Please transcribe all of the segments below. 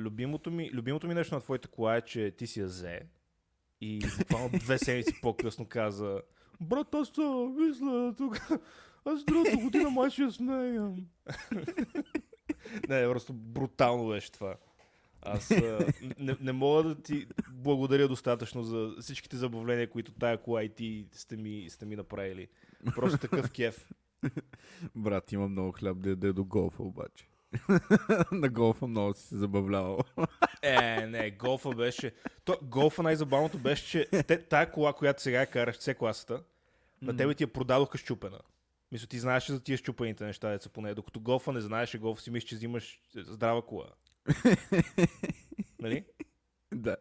любимото ми, любимото ми нещо на твоята кола е, че ти си я взе и буквално две седмици по-късно каза Брат, аз това мисля тук. Аз другата година май ще я смеям. не, просто брутално беше това. Аз а, не, не мога да ти благодаря достатъчно за всичките забавления, които тая кола и ти сте ми, сте ми направили. Просто такъв кеф. Брат, има много хляб да яде до голфа обаче. На голфа много си се забавлявал. Е, не, голфа беше... То, голфа най-забавното беше, че те, тая кола, която сега караш, C класата, на тебе ти я продадоха щупена. Мисля, ти знаеш за тия щупените неща, деца поне. Докато голфа не знаеш, голфа си мислиш, че взимаш здрава кола. нали? да.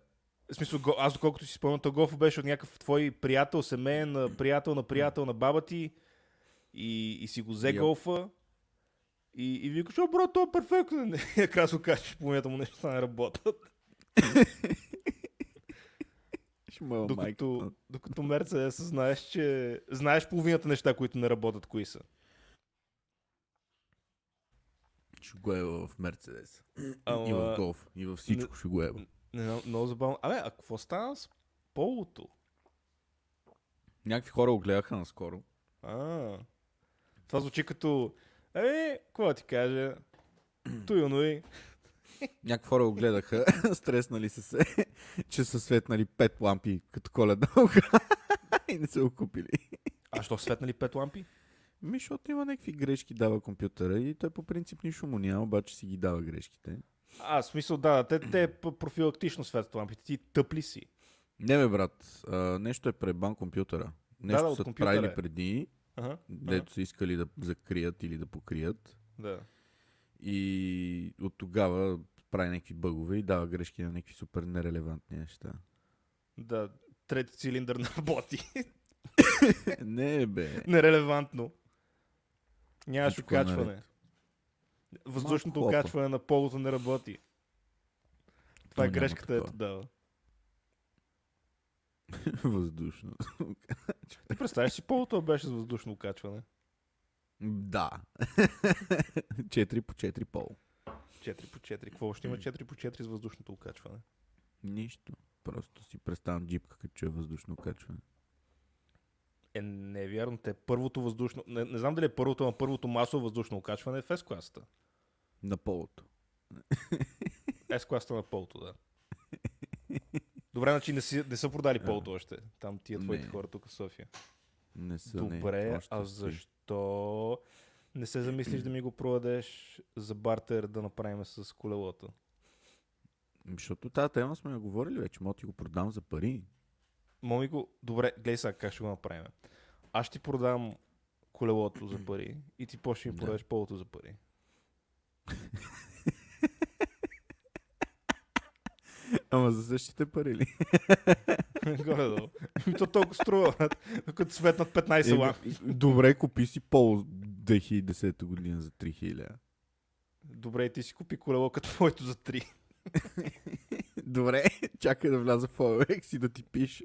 В смисъл, аз доколкото си спомням, то голфа беше от някакъв твой приятел, семейен, приятел на приятел на баба ти и, и си го взе Йоп. голфа и, и викаш, о, брат, той е перфектен. И накрая се окаже, че половината му неща не работят. Докато, докато Мерцедес знаеш, че знаеш половината неща, които не работят, кои са. Ще го е в Мерцедес. Ама, И в голф. И във всичко ще го е. Не, много забавно. Абе, а какво стана с полото? Някакви хора го гледаха наскоро. А, това звучи като... Е, какво да ти кажа? Туй, и. Някакви хора го гледаха, стреснали са се, че са светнали пет лампи като коледна ограда и не са го купили. А що светнали пет лампи? Ми, защото има някакви грешки дава компютъра и той по принцип нищо му няма, обаче си ги дава грешките. А, в смисъл, да, те, те профилактично светят лампите. Ти тъпли си. Не бе, брат, а, нещо е пребан компютъра. Нещо да, от са правили е. преди, Ага. дето са искали да закрият или да покрият. Да. И от тогава прави някакви бъгове и дава грешки на някакви супер нерелевантни неща. Да, трети цилиндър не работи. не бе. Нерелевантно. Нямаш Всичко е окачване. наред. Въздушното окачване на полото не работи. Това е грешката, е такова. Въздушно. Ти представяш си полото беше с въздушно окачване. да. 4 по 4 пол. 4 по 4. Какво ще има 4 по 4 с въздушното окачване? Нищо. Просто си представям джипка, като че е въздушно качване. Е, не е вярно. Те първото въздушно... Не, не знам дали е първото, но първото масово въздушно окачване е в S-класата. На полото. S-класата на полото, да. Добре, значи не, си, не са продали полото още. Там тия твоите Не. хора тук в София. Не са, Добре, не, още а защо не се замислиш да ми го продадеш за бартер да направим с колелото? Ами, Защото тази тема сме говорили вече. Мога ти го продам за пари. Моми го... Добре, гледай сега как ще го направим. Аз ще ти продам колелото за пари и ти ми Да. продадеш полото за пари. Ама за същите пари ли? Горе-долу. Ами То толкова струва, като светнат 15 Еми, лампи. Добре, купи си пол 2010 година за 3000. Добре, и ти си купи колело като твоето за 3. Добре, чакай да вляза в OLX и да ти пиша.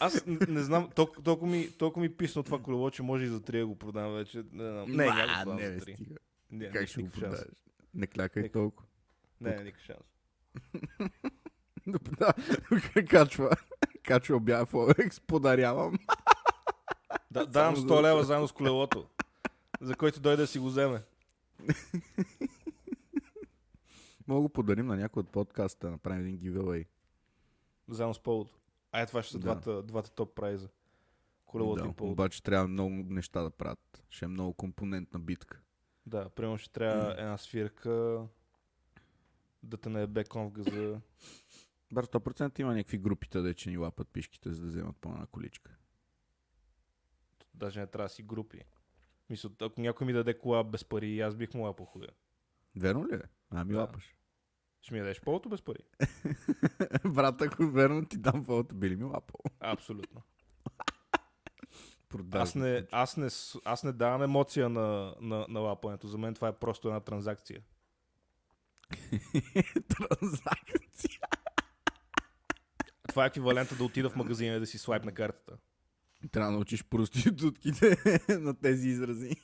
Аз не знам, толкова, толкова, ми, толкова ми писна това колело, че може и за 3 да го продам вече. Не, не, не, няма да го продам не, за бе, 3. стига. Не, Как ще го никакъв шанс. продаваш? Не клякай Ник- толкова. Не, не, никакъв шанс. Да, качва. Качва обява в OLX, подарявам. Да, давам Само 100 за- лева заедно с колелото, за който дойде да си го вземе. Мога го подарим на някой от подкаста, да направим един giveaway. Заедно с полото. А е, това ще са Да. двата, двата топ прайза. Колелото да, и полото. обаче трябва много неща да правят. Ще е много компонентна битка. Да, примерно ще трябва една свирка, да те наебе кон в газа. Бар 100% има някакви групите, да че ни лапат пишките, за да вземат по една количка. Даже не трябва да си групи. Мисля, ако някой ми даде кола без пари, аз бих му лапал хуя. Верно ли е? А ми Да. лапаш. Ще ми дадеш полото без пари? Брат, ако верно ти дам фото, били ми лапал. Абсолютно. Продажно. Аз не, аз, не, аз не давам емоция на, на, на лапането. За мен това е просто една транзакция. Транзакция. Това е еквивалента да отида в магазина и да си слайп на картата. Трябва да научиш проститутките на тези изрази.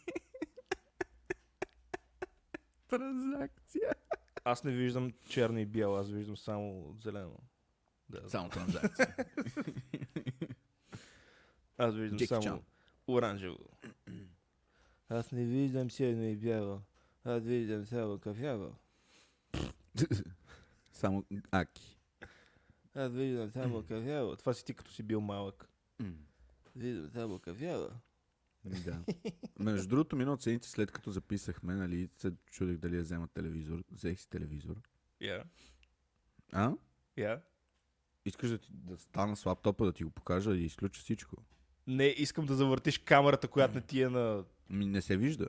Транзакция. Аз не виждам черно и бяло, аз виждам само зелено. Да, Само транзакция. Аз виждам Джеки само Чан. оранжево. Аз не виждам черно и бяло. Аз виждам само кафяво. Само аки. Аз виждам само кафяво. Това си ти като си бил малък. Виждам само кафяво. Да. Между другото, миналата седмица, след като записахме, нали, се чудих дали я взема телевизор. Взех си телевизор. Я, А? я. Искаш да, ти, да стана с лаптопа, да ти го покажа и да изключа всичко? Не, искам да завъртиш камерата, която не ти е на... Ми не се вижда.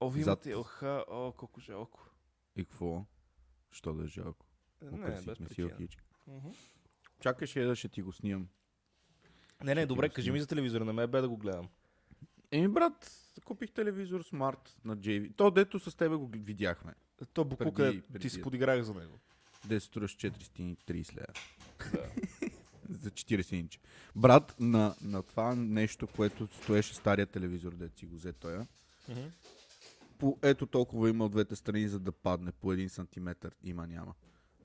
О, ви Зад- имате, оха, о, колко жалко. И какво? Що да е жалко? Не, без причина. Чакай ще да ще ти го снимам. Не, не, Ще добре, кажи ми за телевизора, на мен бе да го гледам. Еми, брат, купих телевизор смарт на JV. То, дето с тебе го видяхме. То Преди- преди- ти си подиграх за него. Де струваш 430 лева. Да. За 40 инча. Брат, на, на това нещо, което стоеше стария телевизор, дето си го взе тоя, Мгм. по ето толкова има от двете страни, за да падне. По един сантиметър има, няма.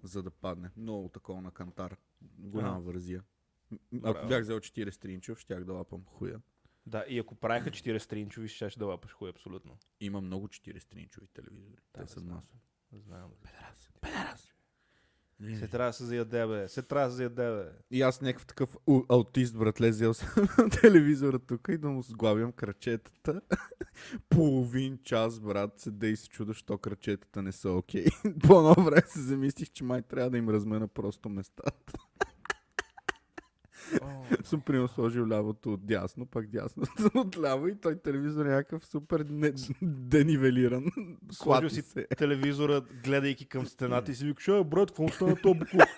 За да падне. Много такова на кантар. Голяма Ага. вързия. Браво. Ако бях взел 40 инчов, щях да лапам хуя. Да, и ако правиха 40 инчови, ще ще да лапаш хуй, абсолютно. Има много 40 инчови телевизори. Да, Те са знам. масови. Знам. Педерас. Педерас. Се трябва да се заяде, бе. Се трябва да се заяде, бе. И аз някакъв такъв у- аутист, братле, взел съм телевизора тук и да му сглавям крачетата. Половин час, брат, седе и се чуда, що крачетата не са окей. По едно време се замислих, че май трябва да им размена просто местата. Съм примерно сложил лявото от дясно, пак дясното от ляво и той телевизор е някакъв супер не, денивелиран. Сложил си се. телевизора, гледайки към стената и си викаш, е, брат, какво стана то буклук?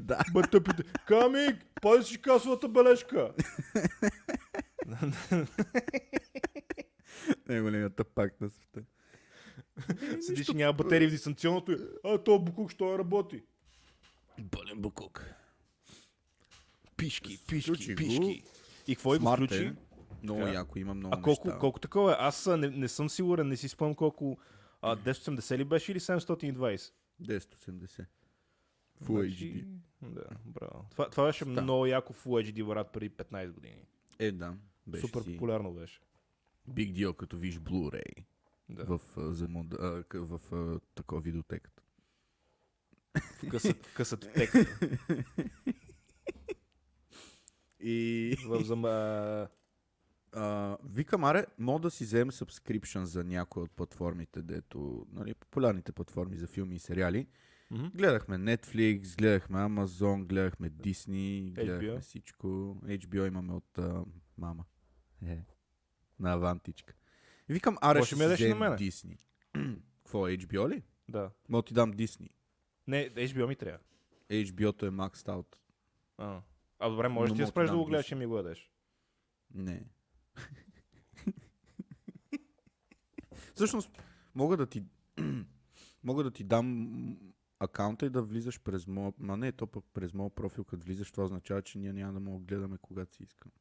Да. Бе, тъпите. Камик, пази си касовата бележка. Най-големията пак на света. Седиш и няма батерии в дистанционното и, а, то буклук, що работи? Пълен букук. Пишки, Включи пишки, го. пишки. И какво и го Смарт включи? е. Много Така. яко, има много А колко, неща. колко такова е? Аз не, не съм сигурен, не си спомням колко. А, 1080 ли беше или 720? 1080. Full HD. Да, браво. Това, това беше Ста. много яко Full HD, брат, преди 15 години. Е, да. Беше Супер си популярно беше. big deal, като виж Blu-ray Да. в, а, за мод, а, к- в а, такова видеотеката. В късът, в късът в текста. И В зама... а, викам, аре, мога да си вземем subscription за някои от платформите, дето, нали, популярните платформи за филми и сериали. Мгм. Гледахме Netflix, гледахме Amazon, гледахме Disney, гледахме HBO. всичко. HBO имаме от а, мама. Е, на Авантичка. И викам, аре, ще си мене? Disney. Какво, HBO ли? Да. Мога ти дам Disney. Не, HBO ми трябва. HBO-то е maxed out. А, а добре, може Но ти да спреш да го гледаш и ми го дадеш. Не. Всъщност, мога да ти мога да ти дам акаунта и да влизаш през моя... Ма не, то пък през моя профил, като влизаш, това означава, че ние няма да мога да гледаме когато си искам.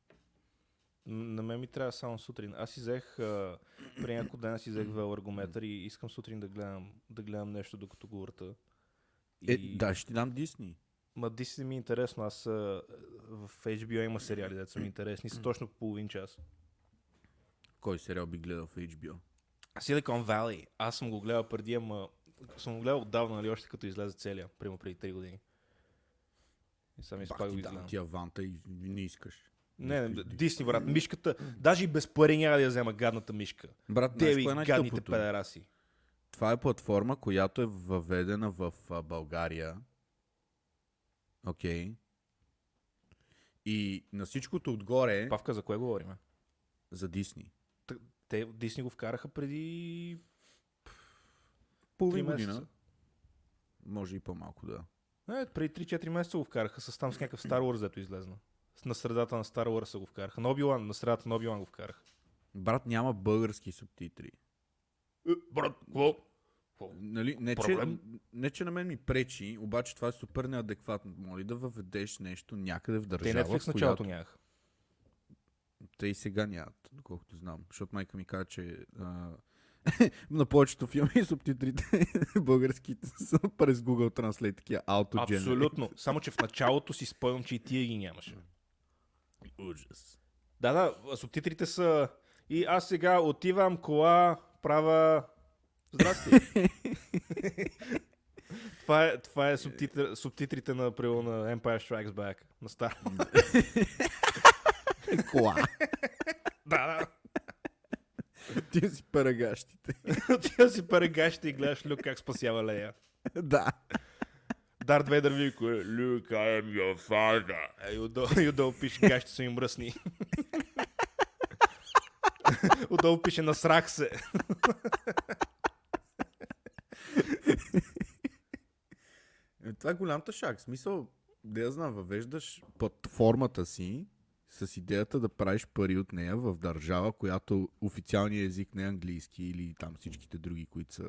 На мен ми трябва само сутрин. Аз си взех, а, преди няколко дена си взех веларгометър и искам сутрин да гледам, да гледам нещо докато го върта. Е, да, ще ти дам Disney. Ма Disney ми е интересно. Аз в HBO има сериали, дето са ми интересни. Са точно по половин час. Кой сериал би гледал в HBO? Silicon Valley. Аз съм го гледал преди, ама съм го гледал отдавна, нали, още като излезе целия, прямо преди 3 години. И сам изпак го ти изгледам. дам ти аванта и не искаш. Не, не, Дисни, брат, мишката, даже и без пари няма да я взема гадната мишка. Брат, Те кое е гадните педераси. Това е платформа, която е въведена в България. Окей. И на всичкото отгоре Павка, за кое говорим? за Дисни. Те Дисни го вкараха преди Половин 3 година. Може и по-малко, да. Не, преди 3-4 месеца го вкараха с там с някакъв Star Wars, дето излезна. На средата на Star Wars го вкараха. На Obi-Wan, на средата на Obi-Wan го вкараха. Брат, няма български субтитри. Е, Брат, какво? Какво? Нали? Не, че, не, че на мен ми пречи, обаче това е супер неадекватно. Моли да въведеш нещо някъде в Те държава, Netflix в началото нямаха. Те и сега нямат, доколкото знам. Защото майка ми каза, че... А... На повечето филми субтитрите българските са през Google Translate, такива auto Абсолютно. Само, че в началото си спомням, че и тия ги нямаше. Ужас. Да, да, субтитрите са и аз сега отивам кола, права... Здрасти. това е, това е субтитр, субтитрите на, примерно, на Empire Strikes Back. На стар. Кола. да, да. Ти си парагащите. Отива си парагащите и гледаш Люк как спасява Лея. да. Дарт Вейдър вика, Люк, I am your father. И отдолу, и отдолу пише, гащите са им мръсни. отдолу пише, насрах се. Е, това е голямата шак. В смисъл, да я знам, въвеждаш под формата си с идеята да правиш пари от нея в държава, която официалният език не е английски или там всичките други, които са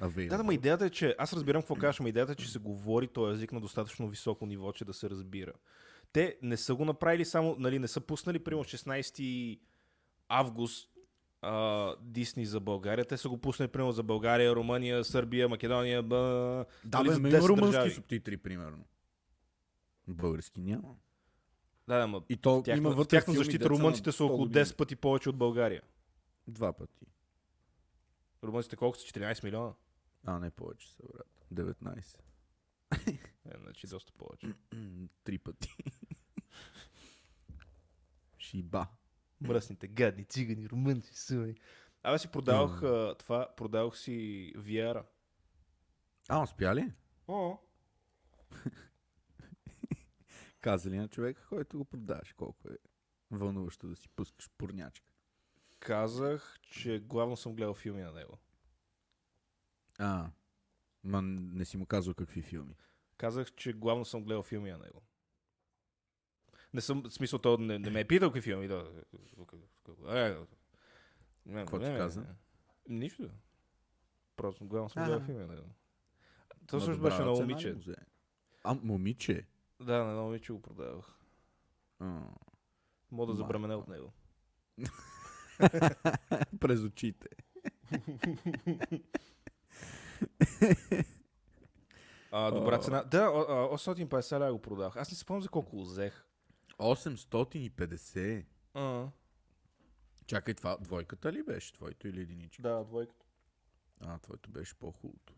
available. Да, да, ма идеята е, че аз разбирам какво кажеш, но идеята е, че се говори този език на достатъчно високо ниво, че да се разбира. Те не са го направили само, нали, не са пуснали, примерно 16 август Дисни за България. Те са го пуснали, примерно, за България, Румъния, Сърбия, Македония, бъ... Да, нали, бе, има 10 румънски държави. субтитри, примерно. Български няма. Да, да, ма, И то тяхна, има вътре тяхна защита румънците са 100 около години. 10 пъти повече от България. Два пъти. Румънците колко са? 14 милиона? А, не повече са, брат. 19. Е, значи доста повече. Три пъти. Шиба. Мръсните, гадни, цигани, румънци, суми. Абе си продавах а, това, продавах си VR-а. А, успя ли? О, Каза ли на човека, който го продаваш, колко е вълнуващо да си пускаш порнячка? казах, че главно съм гледал филми на него. А, ма не си му казал какви филми. Казах, че главно съм гледал филми на него. Не съм, в смисъл, то не, не ме е питал какви филми. Да. Е, Какво ти каза? Нищо. Просто главно съм гледал филми на него. То също беше на момиче. А, момиче? Да, на едно момиче го продавах. А, Мога да забремене от него. През очите. А, добра цена. Да, о- а, 850 лева го продавах. Аз не спомням за колко го взех. 850. А, Чакай, това двойката ли беше твоето или единичка? да, двойката. А, твоето беше по-хубавото.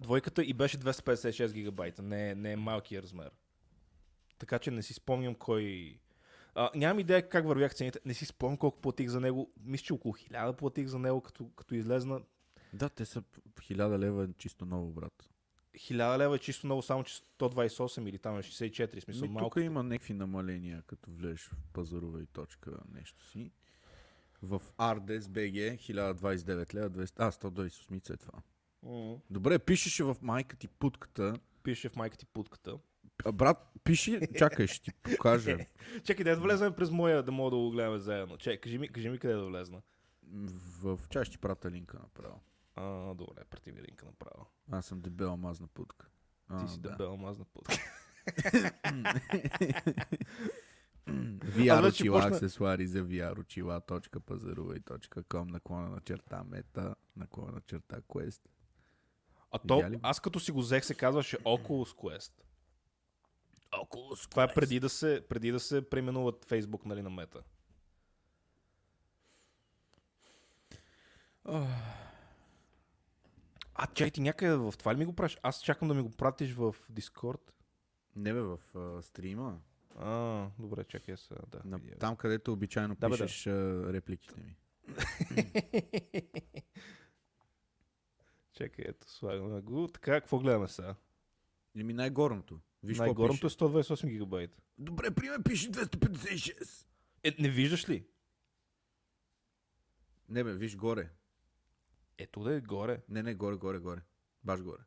Двойката и беше 256 гигабайта, не, не е малкия размер. Така че не си спомням кой... А, нямам идея как вървях цените. Не си спомням колко платих за него. Мисля, че около 1000 платих за него, като, като излезна. Да, те са в 1000 лева чисто ново, брат. 1000 лева е чисто много, само че 128 или там е 64, в смисъл Ми, малко. тук има някакви намаления, като влезеш в пазарува и точка нещо си. В Ardes BG 1029 лева, 200... А, 128 е това. М. Добре, пишеше в майка ти путката. Пише в майка ти путката. А, брат, пиши, чакай, ще ти покажа. Чакай, да влезем през моя, да мога да го гледаме заедно. Чакай, кажи ми, кажи ми къде да влезна. В чай ще ти пратя линка направо. А, добре, прати ми линка направо. Аз съм дебела мазна путка. А, Ти си да. дебела мазна путка. VR значи очила, почна- аксесуари за VR очила, точка пазарувай.com, наклона на черта мета, наклона на черта quest. А то, аз като си го взех, се казваше Oculus Quest. Oculus Това е преди да се, преди да се преименуват Facebook, нали, на мета. А, чакай, ти някъде в това ли ми го правиш? Аз чакам да ми го пратиш в Discord. Не бе, в а, стрима, А, добре, чакай се. Да, на, видя. там където обичайно Да, бе, да. пишеш репликите ми. чакай, ето, слагаме го. Така, какво гледаме сега? Или най-горното. Виж Най-горното е пише. 128 гигабайта. Добре, приме, пише 256. Е, не виждаш ли? Не бе, виж горе. Ето да е горе. Не, не, горе, горе, горе. Баш горе.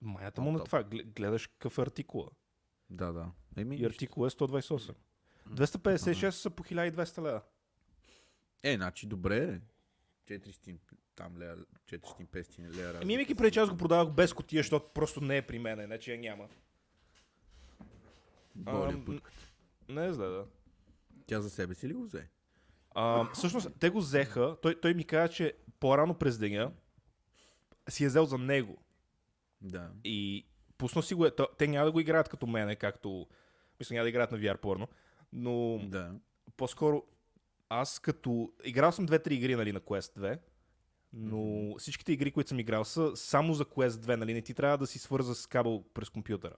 Майната му на това. Гле- Гледаш какъв е артикула. Да, да. Еми, И артикул е 128. 256 са по 1200 лева. Е, значи добре. 400 там лея, 400-500 лея. Ами имайки преди, че аз го продавах без котия, защото просто не е при мен, иначе я няма. Ам, путката. Не знам, да. Тя за себе си ли го взе? А, всъщност, те го взеха. Той, той ми каза, че по-рано през деня си е взел за него. Да. И пуснал си го. е- Те няма да го играят като мене, както... Мисля, няма да играят на VR порно. Но Да. по-скоро аз като... Играл съм 2-3 игри нали, на Quest 2, но всичките игри, които съм играл са само за Quest 2, нали? Не ти трябва да си свърза с кабел през компютъра.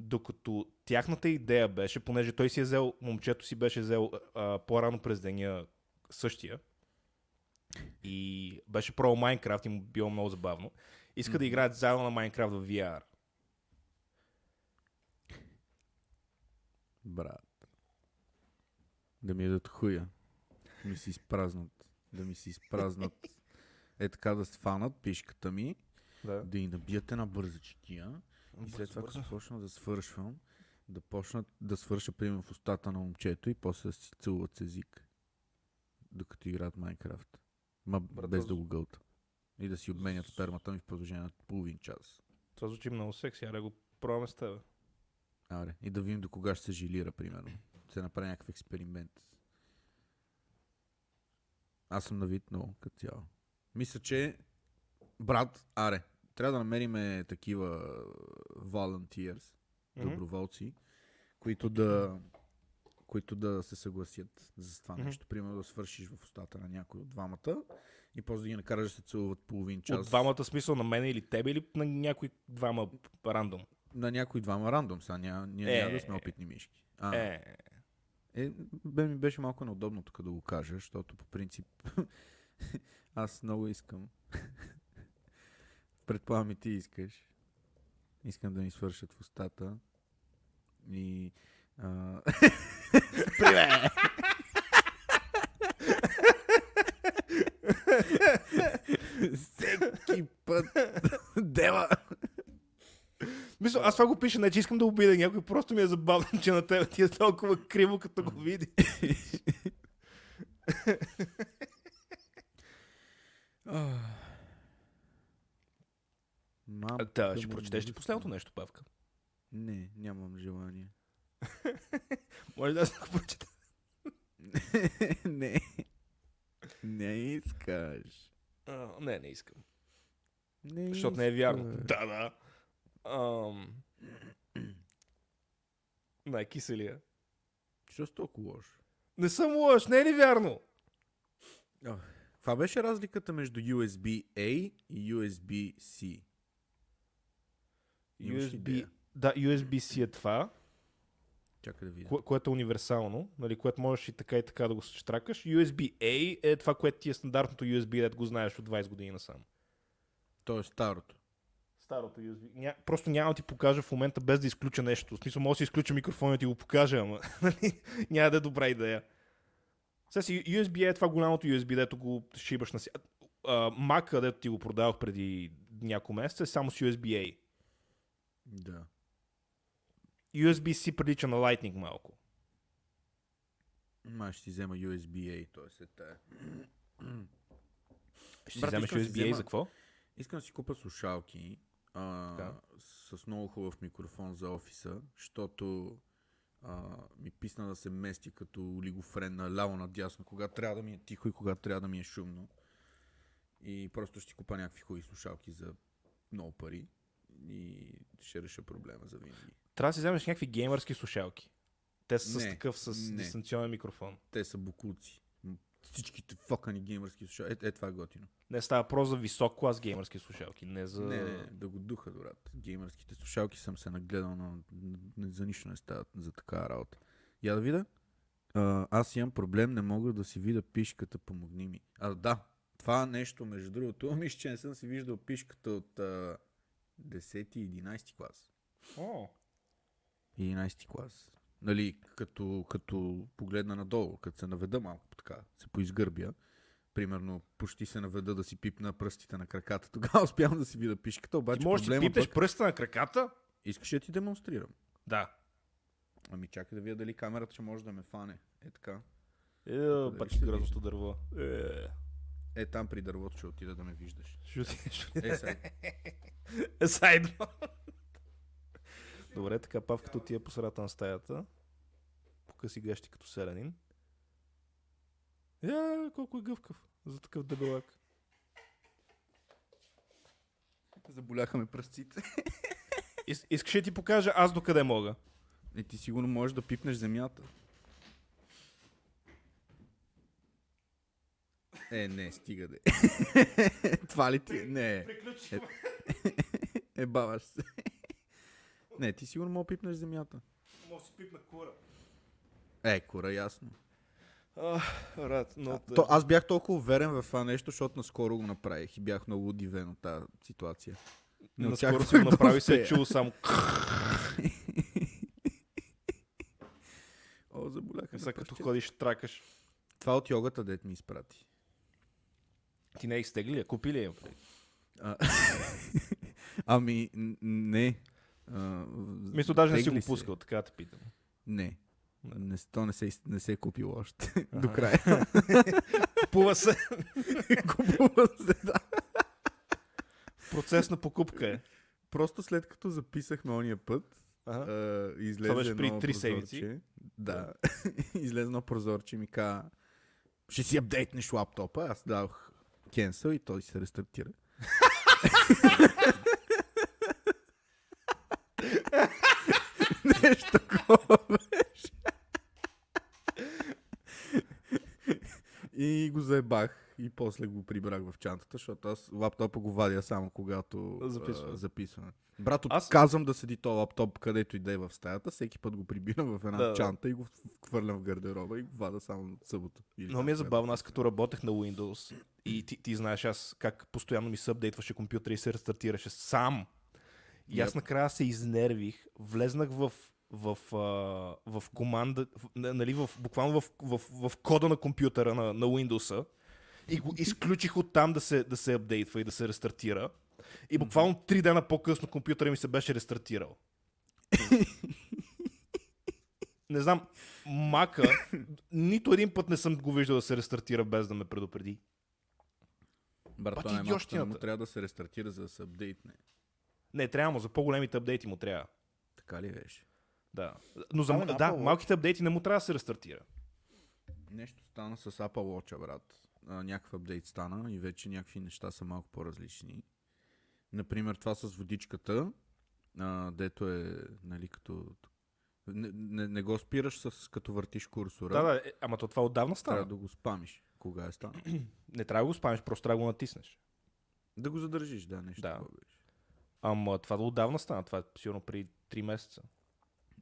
Докато тяхната идея беше, понеже той си е взел, момчето си беше взел а, по-рано през деня същия и беше про Майнкрафт и му било много забавно. Иска да играят заедно на Майнкрафт в VR. Брат. Да ми едат хуя. Да ми се изпразнат. Да ми се изпразнат. Е така да фанат пишката ми, Да. да ни набият една бърза четия и след това, като почна да свършвам, да почнат да свърша примерно в устата на момчето и после да си целуват с език. Докато играят Майнкрафт. Ма Брат, без да го гълта. И да си обменят спермата ми в продължение на половин час. Това звучи много секси, аре го пробваме с теб. Аре, и да видим до кога ще се жилира, примерно. Се направи някакъв експеримент. Аз съм на вид много като цяло. Мисля, че брат, аре, трябва да намерим такива volunteers, доброволци, които да които да се съгласят за това Мгм. нещо. Примерно да свършиш в устата на някой от двамата и после да ги накараш да се целуват половин час. От двамата смисъл на мен или тебе или на някой двама рандом? На някой двама рандом, сега ня, ние Е. няма да сме опитни мишки. А, Е, Е, бе ми беше малко неудобно тук да го кажа, защото по принцип аз много искам. Предполагам и ти искаш. Искам да ми свършат в устата. И... А... Привет! Всеки път. Дева! Мисля, аз това го пиша, не че искам да обида някой, просто ми е забавно, че на теб ти е толкова криво, като го види. Мам, Да, ще прочетеш ли последното нещо, Павка? Не, нямам желание. Може да да го прочета. не. Не искаш. А, не, не искам. Не Защото не е вярно. Да, да. Ам... Не, киселия. Що си толкова лош? Не съм лош, не е ли вярно? Това беше разликата между USB-A и USB-C. USB... Да, USB-C е това, Чакай да видя. кое, което е универсално, нали, което можеш и така и така да го штракаш. USB-A е това, което ти е стандартното USB, дето го знаеш от 20 години насам. То е старото. Старото USB. Ня... Просто няма да ти покажа в момента без да изключа нещо. В смисъл, може да си изключа микрофона и ти го покажа, ама нали, няма да е добра идея. Сега си USB е това голямото USB, дето го шибаш на си. Mac, където ти го продавах преди няколко месеца, е само с USB-A. Да. USB-C прилича на Lightning малко. Май ще си взема USB-A, т.е. е тая. Ще си Брат, вземеш да си USB-A взема- за какво? Искам да си купа слушалки а, Така. с много хубав микрофон за офиса, защото а, ми писна да се мести като олигофрен на ляво надясно, кога трябва да ми е тихо и кога трябва да ми е шумно. И просто ще си купа някакви хубави слушалки за много пари и ще реша проблема за винаги. Трябва да си вземеш някакви геймърски слушалки. Те са с Не, такъв с не. дистанционен микрофон. Те са букуци. Всичките фокани геймърски слушалки. Е, е, това е готино. Не става про за висок клас геймърски слушалки, не за... Не, не, да го духа, брат. Геймърските слушалки съм се нагледал, но за нищо не стават за такава работа. Я да видя. А, аз имам проблем, не мога да си видя пишката, помогни ми. А, да, това нещо, между другото, мисля, че не съм си виждал пишката от а, 10 и 11 клас. О, 11 клас. Нали, като, като погледна надолу, като се наведа малко така, се поизгърбя. Примерно, почти се наведа да си пипна пръстите на краката. Тогава успявам да си видя пишката, обаче ти можеш да пипнеш пък... пръста на краката? Искаш да ти демонстрирам? Да. Ами чакай да видя дали камерата ще може да ме фане. Е така. Е, пак ще грозното дърво. Е, е, там при дървото ще отида да ме виждаш. Ще. Е, сайд. Е. Добре, така павката ти е посредата на стаята. Покъси гащи като селянин. Я, колко е гъвкав за такъв дебелак. Заболяха ме пръстците. Искаш ли ти покажа аз докъде мога? Е, ти сигурно можеш да пипнеш земята. Е, не, стига де. Това ли ти? е? Не. Приключи. Е, баваш се. Не, ти сигурно мога пипнеш земята. Може да си пипна кура. Е, кура, ясно. Рад, но... То, аз бях толкова уверен в това нещо, защото наскоро го направих и бях много удивен от тази ситуация. Не Наскоро си го направи се е чул само... О, заболяха Сега като ходиш, тракаш. Това от йогата, дет ми изпрати. Ти не изтегли ли? я? Купи ли я? А, ами, не. А, Мисля, даже не си го се. пускал, така да те питам. Не. Не. То не се, не се е купило още. Аха. До края. Купува се. Купува се, да. Процес на покупка е. Просто след като записахме ония път, Ага. а, излезе Това беше едно три седмици. Да. излезе едно прозорче и ми каза, ще си апдейтнеш лаптопа. Аз дадох cancel и той се рестартира. Нещо такова беше. И го заебах и после го прибрах в чантата, защото аз лаптопа го вадя само когато Записваме. а, записваме. Брато, Аз- аз... казвам да седи този лаптоп където и да е в стаята, всеки път го прибирам в една Да, да, да. чанта и го хвърлям в гардероба и го вада само събота. Или Много ми е забавно, аз като работех на Windows и ти, ти знаеш аз как постоянно ми се апдейтваше компютъра и се рестартираше сам. И аз Yep. накрая се изнервих, влезнах в, в, а, в команда, в, нали, в, буквално в, в, в, кода на компютъра на, на Windows и го изключих оттам да се, да се апдейтва и да се рестартира. И буквално три дена по-късно компютъра ми се беше рестартирал. Не знам, мака, нито един път не съм го виждал да се рестартира без да ме предупреди. Брат, това не, идиощината. му трябва да се рестартира, за да се апдейтне. Не, трябва му, за по-големите апдейти му трябва. Така ли беше? Да. Но за, да, малките апдейти не му трябва да се рестартира. Нещо стана с Apple Watch, брат. А, някакъв апдейт стана и вече някакви неща са малко по-различни. Например, това с водичката, а, дето е, нали, като... Не, не, не го спираш с като въртиш курсора. Да, да, е, ама то това отдавна стана. Трябва да го спамиш. Кога е станал? Не трябва да го спамиш, просто трябва да го натиснеш. да го задържиш, да, нещо Да. такова беше. Ама това да отдавна стана, това е сигурно преди 3 месеца.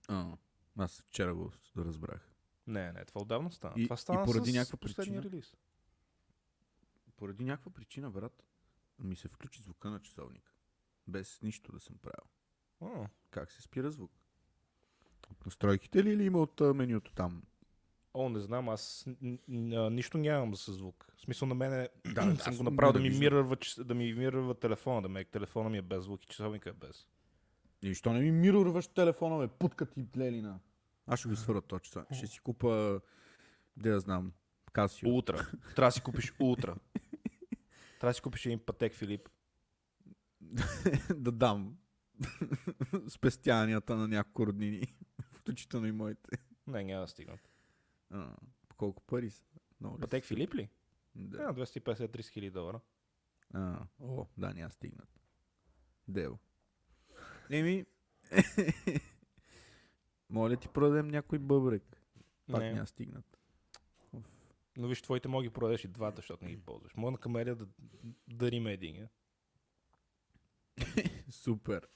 А, аз вчера го разбрах. Не, не, това отдавна стана. И- това стана и поради с някаква причина? релиз. Поради някаква причина, брат, ми се включи звука на часовника. Без нищо да съм правил. А, Как се спира звук? От настройките ли или има от а, менюто там? О, не знам, аз н- н- нищо нямам с звук. В смисъл на мене Да, съм аз го направил да ми, мирърва, да ми мирърва телефона, да ме телефона ми е без звук и часовника е без. И що не ми мирорваш телефона, бе, путка ти плелина. Аз ще го свърна този часа. Ще си купа, да знам, Касио. Ултра. Трябва да си купиш ултра. Трябва да си купиш един пътек Филип. да дам спестяванията на няколко роднини, включително и моите. Не, няма да стигнат. А, колко пари са? Много Пътек са? Филип ли? Да. Да, 250-30 хиляди долара. А, о, да, няма стигнат. Дево. Еми, моля ти продадем някой бъбрек. Пак Не. няма стигнат. Но виж, твоите мога ги продадеш и двата, защото не ги ползваш. Мога на камелия да дарим един. Е? Супер.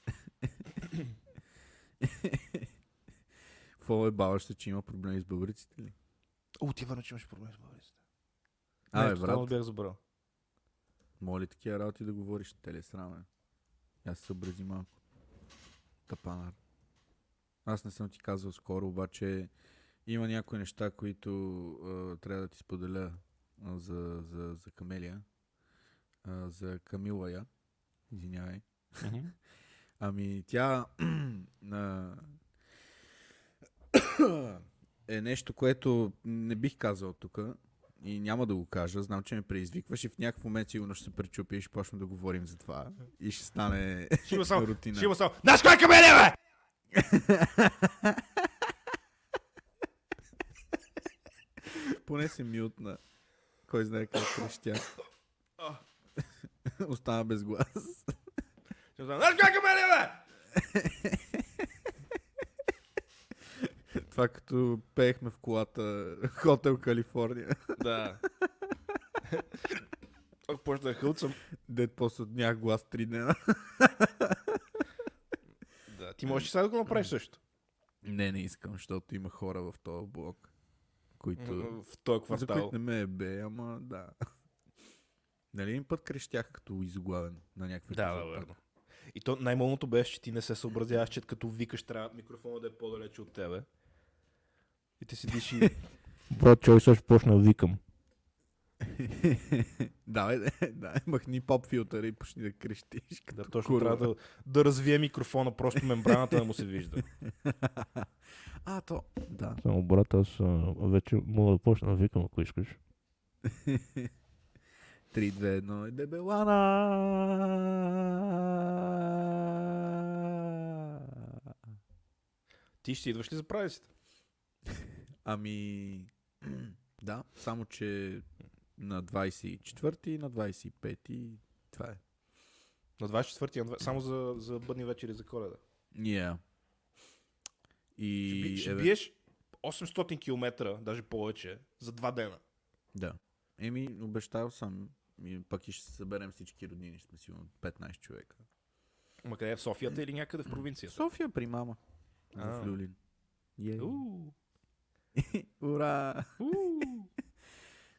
Какво е баваш се, че има проблеми с бъбриците ли? О, ти върна, че имаш проблем с българите. Абе, не, тотално брат, бях забрал. моля такива работи да говориш, те ли е сраме? Аз се съобрази малко. Капанар. Аз не съм ти казал скоро, обаче има някои неща, които а, трябва да ти споделя а, за, за, за Камелия. А, за Камила я. Извинявай. Ами тя а, е нещо, което не бих казал тук и няма да го кажа. Знам, че ме преизвикваш и в някакъв момент сигурно ще се пречупи и ще почнем да говорим за това. И ще стане само, рутина. само. Знаеш кой е камелия, бе? Поне се мютна. Кой знае как крещя. Остана без глас. Знаеш как ме ли, бе? Това като пеехме в колата Хотел Калифорния. Да. Ако почна да хълцам. Дед после нямах глас три дена. Да, ти можеш сега да го направиш също. Не, не искам, защото има хора в този блок, които... В този За квартал. които не ме е бе, ама да. Нали един път крещях като изглавен на някакви Да, да, верно. И то най-малното беше, че ти не се съобразяваш, че като викаш, трябва микрофона да е по-далече от тебе. И ти седиш и... Брат, чой също почна да викам. Да, бе, да, да, махни поп филтъра и почни да крещиш. Като Да, точно курва. трябва да, да развие микрофона, просто мембраната да му се вижда. а, то, да. Само брат, аз вече мога да почна да викам, ако искаш. 3, 2, 1 е дебелана. Ти ще идваш ли за празниците? Ами, да, само че на 24 и на 25 това е. На 24-ти, на 20 само за, за бъдни вечери за коледа. Yeah. И... Ще, би, ще еве- биеш 800 км, даже повече, за два дена. Да. Еми, обещал съм. И пък и ще съберем всички роднини. Ще сме сигурно 15 човека. Ма къде е в Софията или някъде в провинцията? София при мама. А. В Люлин. Уу, Ура!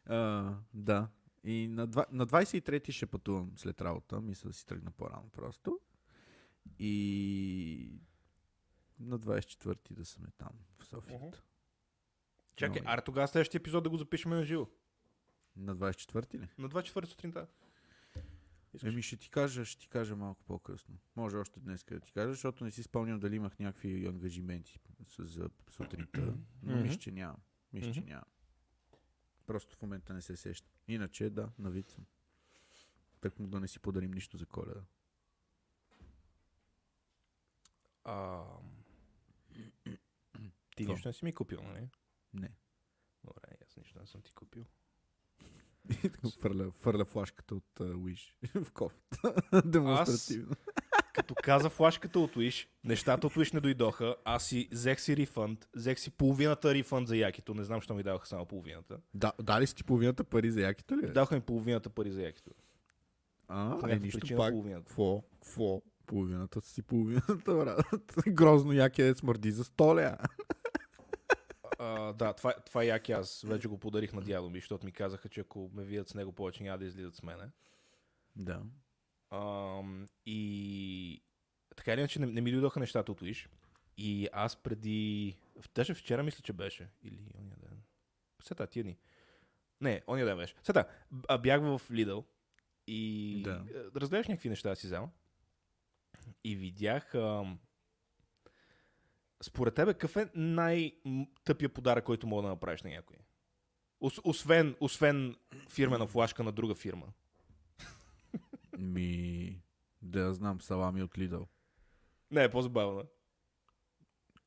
А, да. И на, на 23-ти ще пътувам след работа. Мисля да си тръгна по-рано просто. И на 24-ти да сме там в Софията. Чакай, Много аре тогава следващия епизод да го запишем на живо. На 24-ти ли? На 24 сутринта. Искаш? Еми ще ти кажа, ще ти кажа малко по-късно. Може още днес да ти кажа, защото не си спомням дали имах някакви ангажименти за сутринта. Но мисля, че нямам. Мисля, че нямам. Просто в момента не се сещам. Иначе да, на вид съм. Так му да не си подарим нищо за коледа. А... Ти Какво? нищо не си ми купил, нали? Не. Добре, аз нищо не съм ти купил. И така фърля, фърля флашката от uh, Wish в кофта. Демонстративно. Като каза флашката от Wish, нещата от Wish не дойдоха, аз си взех си рефънд, взех си половината рефънд за якито, не знам, защо ми даваха само половината. Да, дали си ти половината пари за якито ли? Даха ми половината пари за якито. А, е, нищо пак. половината. Кво? Кво? Половината си половината, брат. Грозно яки е смърди за столя. А, да, това, това яки аз вече го подарих на дядо ми, защото ми казаха, че ако ме видят с него повече няма да излизат с мене. Да. Ам, и така или иначе не, не ми дойдоха нещата от Wish. И аз преди... Даже вчера мисля, че беше. Или ония ден. Сета, тия дни. Не, ония ден беше. Сета, а, бях в Lidl и Да. да. разгледах някакви неща да си взема. И видях... Ам, според тебе, какъв е най-тъпия подарък, който мога да направиш на някой? Ос- Освен, освен фирмена флашка на друга фирма. Ми... Да я знам, салами от Lidl. Не, е по-забавно.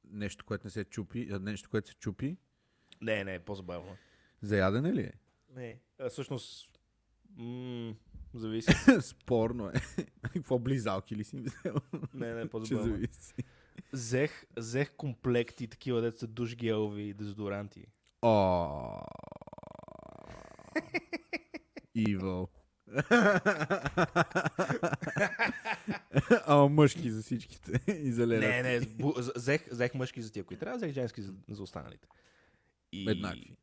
Нещо, което не се чупи, нещо, което се чупи. Не, не, е по-забавно. За ядене ли е? Не. А, всъщност, м- зависи. Спорно е. Какво близалки ли си взел? Не, не, е по-забавно. зависи. Взех, взех комплекти, такива деца душ гелови и дезодоранти. О. Evil. Ама мъжки за всичките. И за Лера. Не, не, взех, взех мъжки за тия, които трябва, взех женски за, за останалите. И... Еднакви.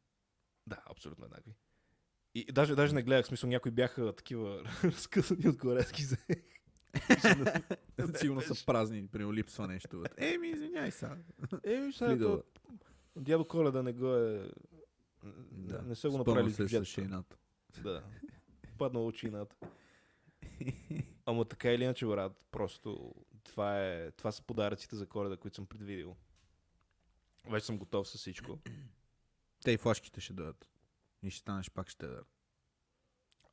Да, абсолютно еднакви. И даже, даже не гледах, смисъл някои бяха такива разкъсани отгоре, аз ги взех. Сигурно са празни, при липсва нещо. Еми, извиняй сега. Еми, сега дядо Коледа не го е... Да, не са го направили с се с шейната. Да. Паднал очината. Ама така или иначе, брат, просто това, е, това са подаръците за коледа, които съм предвидил. Вече съм готов с всичко. Те и флашките ще дадат. И ще станеш пак ще дадат.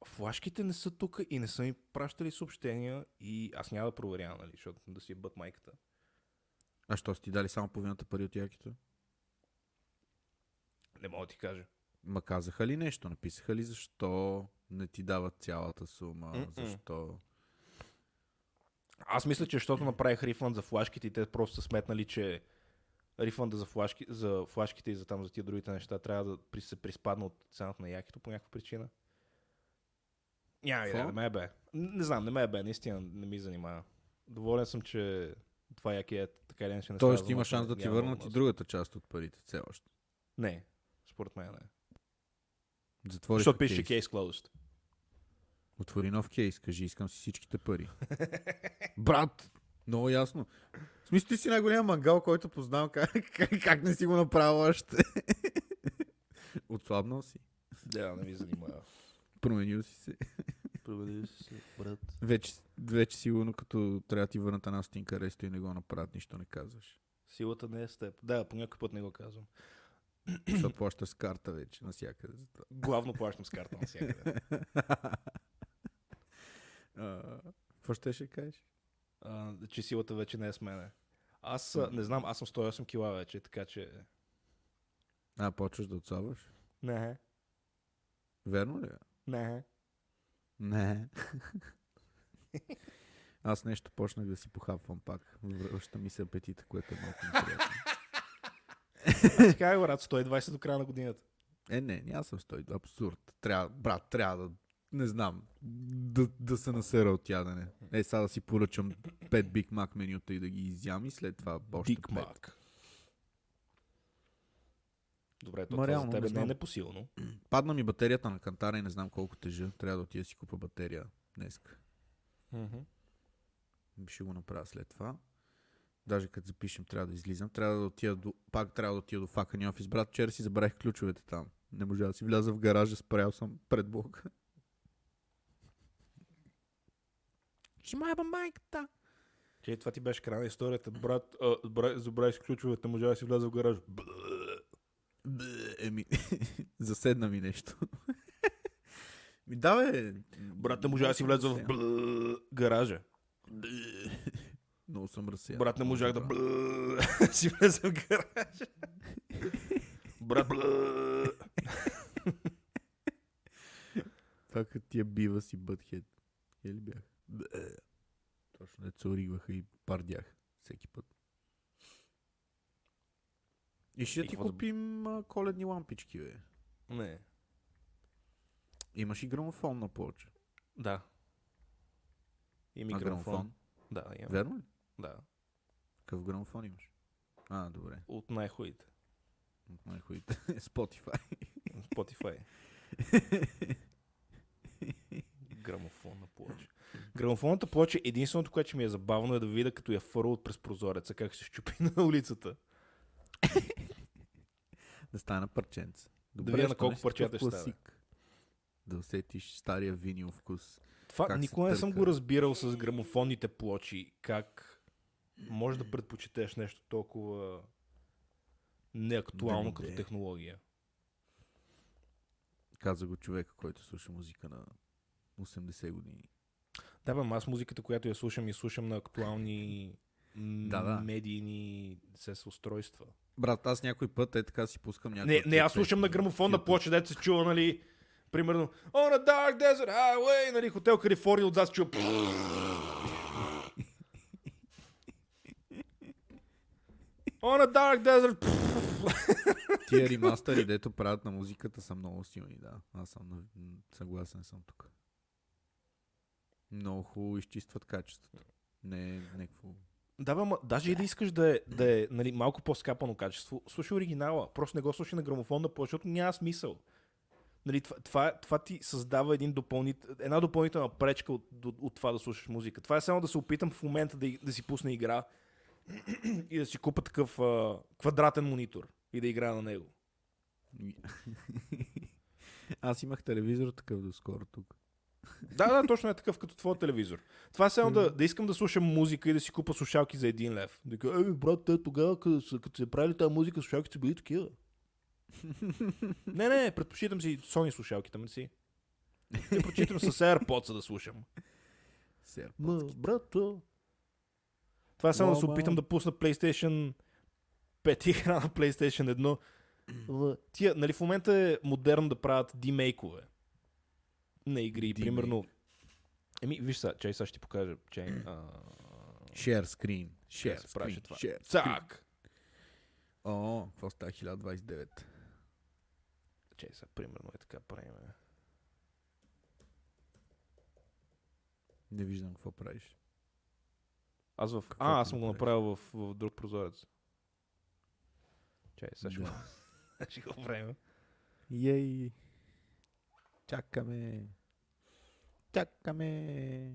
Флашките не са тук и не са ми пращали съобщения и аз няма да проверявам, нали, защото да си е бът майката. А що си ти дали само половината пари от якито? Не мога да ти кажа. Ма казаха ли нещо? Написаха ли защо не ти дават цялата сума? М-м. Защо? Аз мисля, че защото направих рифънд за флашките и те просто са сметнали, че рифънда за, флашки, за флашките и за там за тия другите неща трябва да при- се приспадна от цената на якито по някаква причина. Няма идея, не ме е бе. Не знам, не ме е бе, наистина не ми занимава. Доволен съм, че това яки е така или иначе не Тоест има шанс да ти върнат и другата част от парите, все още. Не, според мен не. Затвори Защото пише case closed. Отвори нов кейс, кажи, искам си всичките пари. Брат, много ясно. В смисъл ти си най-голям мангал, който познавам. Как, как, как не си го направил още? Отслабнал си. Да, не ми занимава. Променил си се. Проведи се, брат. Вече, вече сигурно като трябва да ти върнат една стинка ресто и не го направят, нищо не казваш. Силата не е с теб. Да, по някой път не го казвам. Защото плащаш с карта вече навсякъде. Главно плащам с карта навсякъде. Какво ще ще кажеш? А, че силата вече не е с мене. Аз а, не знам, аз съм 108 кила вече, така че... А, почваш да отслабваш? Не, Верно ли? е? не. Не. Аз нещо почнах да си похапвам пак. Връща ми се апетита, което е малко неприятно. Аз така е, брат, 120 до края на годината. Е, не, няма съм стой. Абсурд. Трябва, брат, трябва да, не знам, да, да се насера от ядене. Е, сега да си поръчам 5 Big Mac менюта и да ги изям и след това още Дик 5. Мак. Добре, то Ма, това за тебе не не е непосилно. Падна ми батерията на кантара и не знам колко тежа. Трябва да отида да си купа батерия днес. Ще го направя след това. Даже като запишем, трябва да излизам. Трябва да отида до, пак трябва да отида до факани офис. Брат, вчера си забравих ключовете там. Не можа да си вляза в гаража, спрял съм пред блока. Ще майба майката. Че това ти беше края на историята. Брат, си ключовете, може да си вляза в гараж. Бе, Еми, заседна ми нещо. Ми да, бе. Брат, не може да си вляза в гаража. Много съм разсеян. Брат, не можах да Много б- си влеза в гаража. Брат, Това като тия бива си бътхед. Я ли бях? Бе. Точно дето се оригваха и пардях всеки път. И ще И ти да- купим а, коледни лампички, бе. Не. Имаш и грамофон на плоча. Да. И микрофон. Да, имам. Верно ли? Да. Какъв грамофон имаш? А, добре. От най-хуите. От най-хуите. Spotify. Spotify. Грамофон на плоча. Грамофонната плоча единственото, което ми е забавно е да видя като я фърл от през прозореца, как се щупи на улицата. да стане парченце. видя на колко парчета ще стане. Да усетиш стария винил вкус. Това никога не съм го разбирал с грамофонните плочи. Как може да предпочетеш нещо толкова неактуално Да, като технология. Каза го човека, който слуша музика на 80 години. Да, бе, аз музиката, която я слушам, я слушам на актуални Да, да. медийни сес устройства. Брат, аз някой път е така си пускам някакви. Не, не, аз слушам на грамофонна плоча, дето се чува, нали, примерно, On a dark desert highway, нали, хотел Калифорния, отзад се чува. On a dark desert. Тия ремастери, дето правят на музиката, са много силни, да. Аз съм съгласен съм тук. Много хубаво изчистват качеството. Не е някакво... Да, бе, ма, даже и да искаш да е, да е нали, малко по-скапано качество, слушай оригинала. Просто не го слушай на грамофонна плоча, защото няма смисъл. Нали, това, това, това ти създава един допълнит, една допълнителна пречка от, от, от това да слушаш музика. Това е само да се опитам в момента да, да си пусна игра и да си купа такъв а, квадратен монитор и да играя на него. Аз имах телевизор такъв доскоро тук. Да, да, точно е такъв като твоя телевизор. Това е само да, да искам да слушам музика и да си купа слушалки за един лев. Да кажа, е, брат, те тогава, като, се правили тази музика, слушалките били такива. не, не, предпочитам си Sony слушалките, ме си. Не предпочитам с AirPods да слушам. Ма, брато. Това е само да се опитам да пусна PlayStation 5 игра на PlayStation 1. Ама, Тия, нали в момента е модерно да правят димейкове на игри. Демейк. Примерно, Еми, виж сега, чай сега ще ти покажа. Чай, а, Share screen. Share screen. това? Share. Цак! О, какво става 1029? Че сега, примерно е така правим. Не виждам какво правиш. Аз в... Какво А, аз съм го направил в, в друг прозорец. Чай, сега ще, го, ще го правим. Ей! Чакаме! Чакаме!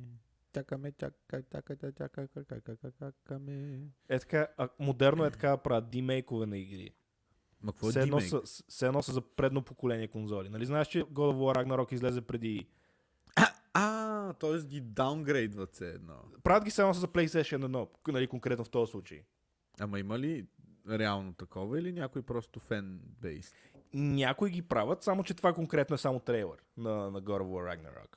Чакаме, чакай, чакай, чакай, чакай, чакай, чакай, чакаме. Е така, а, модерно е така правят димейкове на игри. Ма какво е Все едно, са, едно за предно поколение конзоли. Нали знаеш, че God of War Ragnarok излезе преди... А, т.е. ги даунгрейдват се едно. Правят ги само за PlayStation 1, нали, конкретно в този случай. Ама има ли реално такова или някой просто фен бейс? Някои ги правят, само че това конкретно е само трейлър на, на God of War Ragnarok.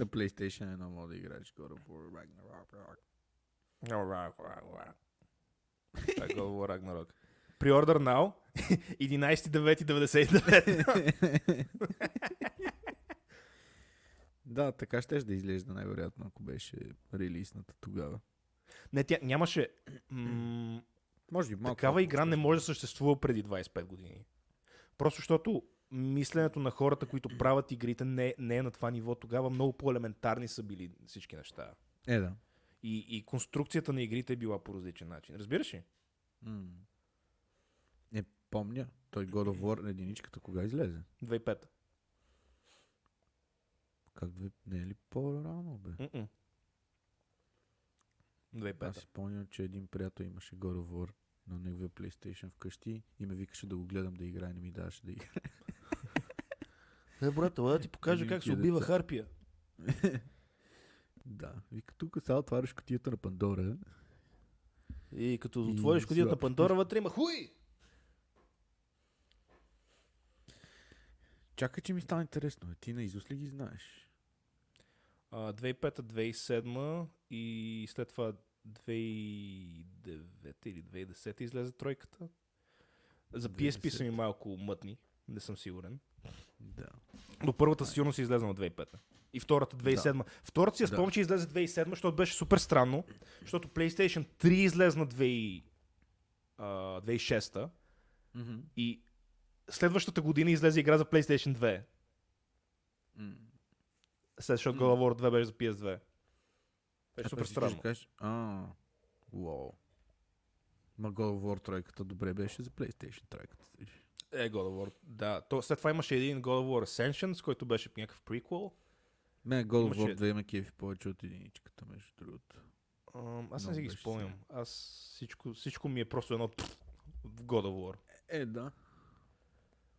На PlayStation 1 мога да играеш God of War Ragnarok. Е God of War Ragnarok. Pre-order now. 11.9.99. да, така ще да изглежда най-вероятно, ако беше релизната тогава. Не, тя нямаше... М- Може би малко. такава игра не може да съществува преди 25 години. Просто защото мисленето на хората, които правят игрите, не, не е на това ниво. Тогава много по-елементарни са били всички неща. Е, да. И, и конструкцията на игрите е била по различен начин. Разбираш ли? М. Не помня. Той God of War единичката кога излезе? 2005. Как две... Не е ли по-рано, бе? Аз 2005. си спомням, че един приятел имаше God of War на неговия PlayStation вкъщи и ме викаше да го гледам да играе, не ми даваше да играе. Е, брат, да ти покажа как се убива харпия. да, вика, тук сега отваряш котията на Пандора. И като отвориш кодията на. Пандора, вътре има хуй! Чакай, че ми стана интересно. бе. Ти на Изус ли ги знаеш? А, 2005-2007 и след това 2009 или 2010 излезе тройката. За PSP са ми 2010. малко мътни, не съм сигурен. Да. До първата със сигурност е излезнала 2005. И втората 2007. Да. Втората си я спомням, да. че излезе 2007, защото беше супер странно, защото PlayStation 3 излезна 2006 mm-hmm. и следващата година излезе игра за PlayStation 2. Mm. След, защото mm. God of War 2 беше за PS2. Беше а, супер странно. Кажеш, а, уау. Ма God of War 3 добре беше за PlayStation 3ката. Е, God of War. Да. То, след това имаше един God of War Ascensions, който беше някакъв приквел. Мен God of War 2 ме кефи повече от единичката, между другото. Ам, Аз не си ги спомням. Аз всичко, всичко ми е просто едно в God of War. Е, да.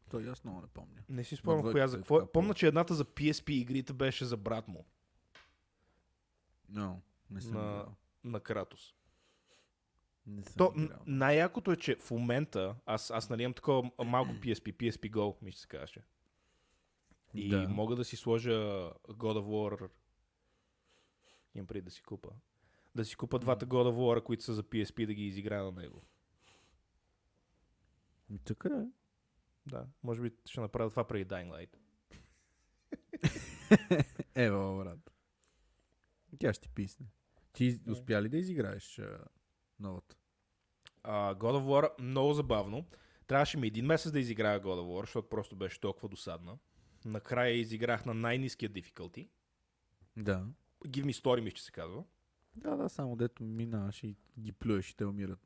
Той аз много не помня. Не си спомням коя е за какво. е. Помня, че едната за PSP игрите беше за брат му, Но, не съм На- на Кратос. Не съм То, играл. най-якото е, че в момента, аз, аз нали имам такова малко PSP, PSP Go, ми ще се каже. И Да. мога да си сложа God of War. Имам преди да си купа. Да си купа двата God of War, които са за PSP, да ги изиграя на него. Ми, така е. Да, може би ще направя това преди Dying Light. Ева, брат. Тя ще ти писне. Ти успя ли да изиграеш новата? А, God of War много забавно. Трябваше ми един месец да изиграя God of War, защото просто беше толкова досадна. Накрая изиграх на най-низкия difficulty. Да. Give me story, ми ще се казва. Да, да, само дето минаваш и ги плюеш и те умират.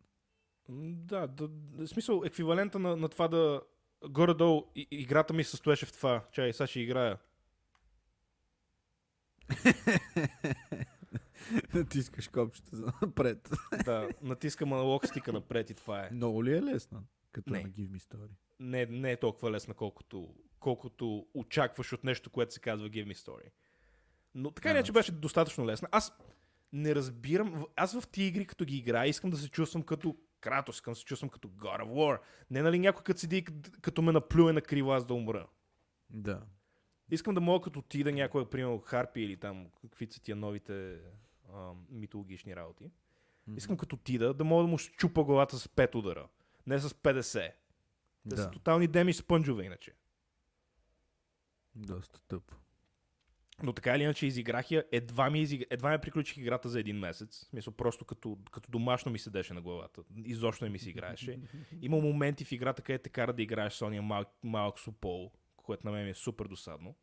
Да, да, в смисъл, еквивалента на, на това да... Горе-долу и, играта ми състоеше в това. Чай, сега ще играя. Натискаш копчета за напред. Да, натискам аналог стика напред и това е. Много ли е лесна? Като Не. на Give Me Story. Не, не е толкова лесна, колкото, колкото очакваш от нещо, което се казва Give Me Story. Но така иначе беше достатъчно лесна. Аз не разбирам. Аз в тия игри, като ги играя, искам да се чувствам като Кратос, искам да се чувствам като God of War. Не нали някой като седи като ме наплюе на крила, аз да умра. Да. Искам да мога като отида някой, примерно Харпи или там, какви са тия новите а, митологични работи. Искам като отида да мога да му щупа главата с 5 удара. Не с 50. Те са Да. тотални деми спънджове иначе. Доста тъпо. Но така или иначе изиграх я, едва ми, изиг... едва ми приключих играта за един месец. Смисъл, просто като, като домашно ми седеше на главата. Изобщо не ми се играеше. Има моменти в играта, където те кара да играеш с ония малък, малък супол, което на мен ми е супер досадно.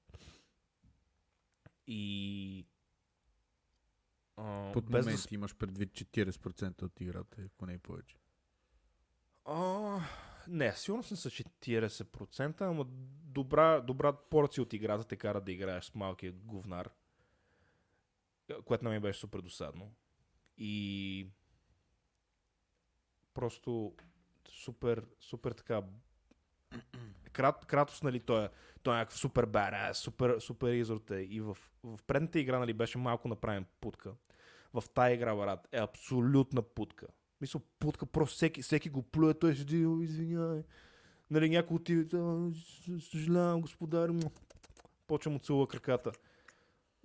И... А, Под без момент да... имаш предвид 40% от играта, ако не е повече. А, не, сигурно съм с 40%, ама добра, добра порция от играта те кара да играеш с малкия говнар, което на мен беше супер досадно. И просто супер, супер така Крат, Кратос, нали, той е, той е някакъв супер бара, супер, супер изорте. И в, в предната игра, нали, беше малко направен путка. В тая игра, брат, е абсолютна путка. Мисля, путка, просто всеки, всеки го плюе, той седи, «О, извиняй. Нали, някой отиде, «А, с- съжалявам, господар. Почва му целува краката.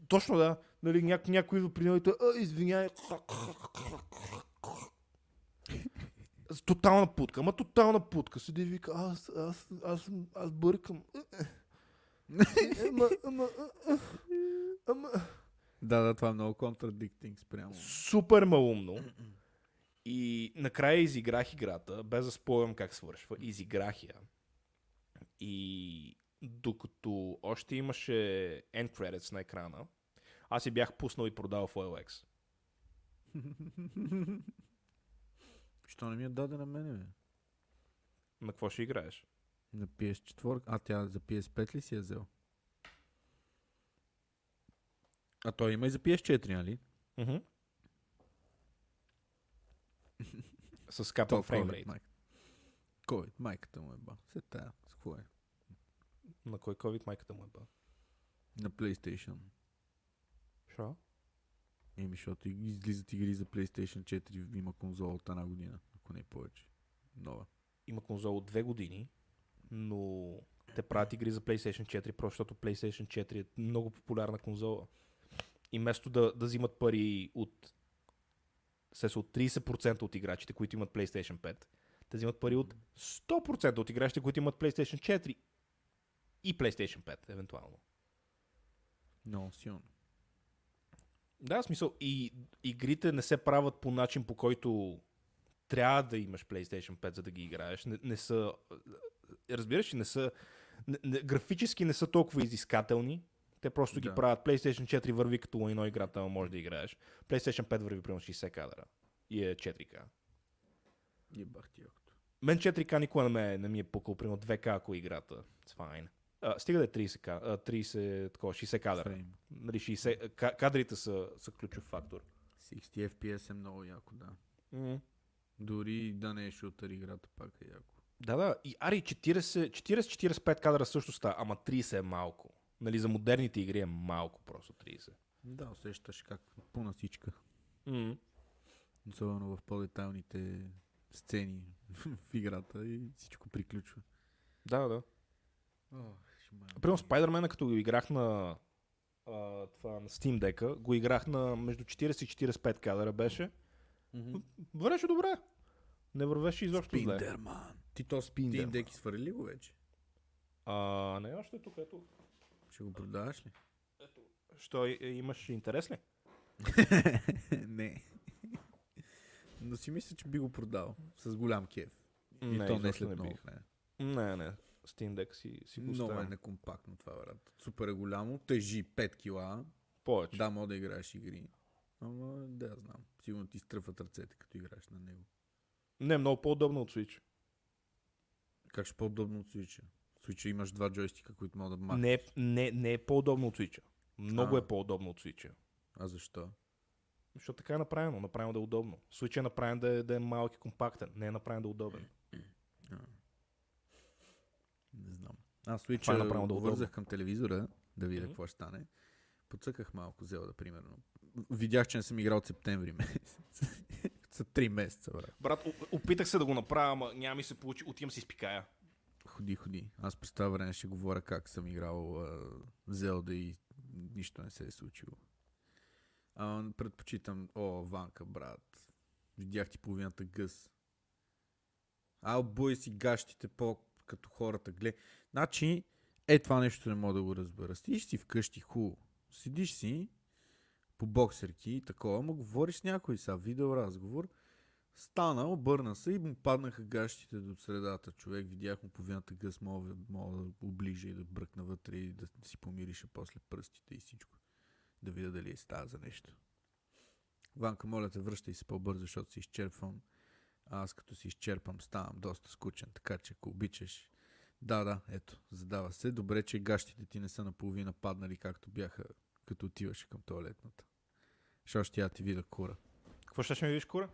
Точно да, нали, няк, някой идва при него и той, а, извиняй. Тотална путка, ама тотална путка. Седи и вика, аз, аз, аз, аз бъркам. Ама, ама, а, а, ама. Да, да, това е много contradicting спрямо. Супер малумно. И накрая изиграх играта, без да спорям как свършва. Изиграх я. И докато още имаше end credits на екрана, аз си бях пуснал и продал в OLX. Що не ми е даде на мене, бе? На какво ще играеш? На PS4. А тя за PS5 ли си я взел? А той има и за PS4, нали? Мгм. С То фреймрейт. COVID, майката му е ба. Се тая. С какво е? На кой COVID майката му е ба? На PlayStation. Шо? Еми, защото излизат игри за PlayStation 4, има конзола от една година, ако не е повече. Нова. Има конзола от две години, но те правят игри за PlayStation 4, просто защото PlayStation 4 е много популярна конзола. И вместо да, да взимат пари от, са от 30% от играчите, които имат PlayStation 5, те взимат пари от 100% от играчите, които имат PlayStation 4 и PlayStation 5, евентуално. Много силно. Да, в смисъл. И игрите не се правят по начин, по който трябва да имаш PlayStation 5, за да ги играеш. Не, не са. Разбираш, не са. Не, не, графически не са толкова изискателни. Те просто ги Да. правят. PlayStation 4 върви като едно играта, ама може да играеш. PlayStation 5 върви примерно 60 кадра. И е 4К. Ебах ти якото. Мен 4К никога не, ме, не ми е пукал, примерно 2К, ако играта. It's fine. А, стига да е 30, к- а, 30 такова, 60 кадра. Нали, 60, ка- кадрите са, са ключов фактор. 60 FPS е много яко, да. Mm. Дори да не е шутър играта, пак е яко. Да, да. И ари 40 40-45 кадра също става, ама 30 е малко. Нали, за модерните игри е малко просто 30. Да, усещаш как пълна всичка. Mm. Особено в по-детайлните сцени в играта и всичко приключва. Да, да. О, Примерно Spider-Man, като го играх на, а, това, на Steam дека, го играх на между 40 и 45 кадъра беше. Вървеше добре. Не вървеше изобщо зле. Спиндерман. Ти то. Steam Deck свали ли го вече? А, не, още е тук, ето. Ще го продаваш ли? Що, и- имаш интерес ли? не. Но си мисля, че би го продал. С голям кеф. И Не, то не след не много. Не, не. Steam Deck си, си го Много е некомпактно това, брат. Супер е голямо, тежи 5 кила. Повече. Да, мога да играеш игри. Ама да, знам. Сигурно ти стръфат ръцете, като играеш на него. Не, много по-удобно от Switch. Как ще е по-удобно от Switch? В Switch имаш два джойстика, които могат да махнеш. Не, не, не е по-удобно от Switch. Много А. е по-удобно от Switch. А защо? Защото така е направено. Направено да е удобно. Switch е направен да е, да е малък и компактен. Не е направен да е удобен. Не знам. Аз е Switch направо да е го вързах към телевизора, да видя Мгм. какво ще стане. Подсъках малко Зелда, примерно. Видях, че не съм играл от септември месец. За три месеца, брат. Брат, опитах се да го направя, ама няма ми се получи. Отивам си изпикая. Ходи, ходи. Аз през това време ще говоря как съм играл а, Зелда и нищо не се е случило. А, предпочитам, о, Ванка, брат. Видях ти половината гъс. А, бой си гащите по като хората, гле. Значи, е това нещо не мога да го разбера. Стиш си вкъщи хубаво. седиш си по боксерки и такова, му говориш с някой са, видеоразговор. Стана, обърна се и му паднаха гащите до средата. Човек, видях му половината гъс, мога, мога да оближа и да бръкна вътре и да си помирише после пръстите и всичко. Да видя дали е става за нещо. Ванка, моля те, връщай се по-бързо, защото си изчерпвам. Аз като си изчерпам, ставам доста скучен, така че ако обичаш. Да, да, ето, задава се. Добре, че гащите ти не са наполовина паднали, както бяха, като отиваше към туалетната. Що ще я ти видя кура. Какво ще ще ми видиш, кура?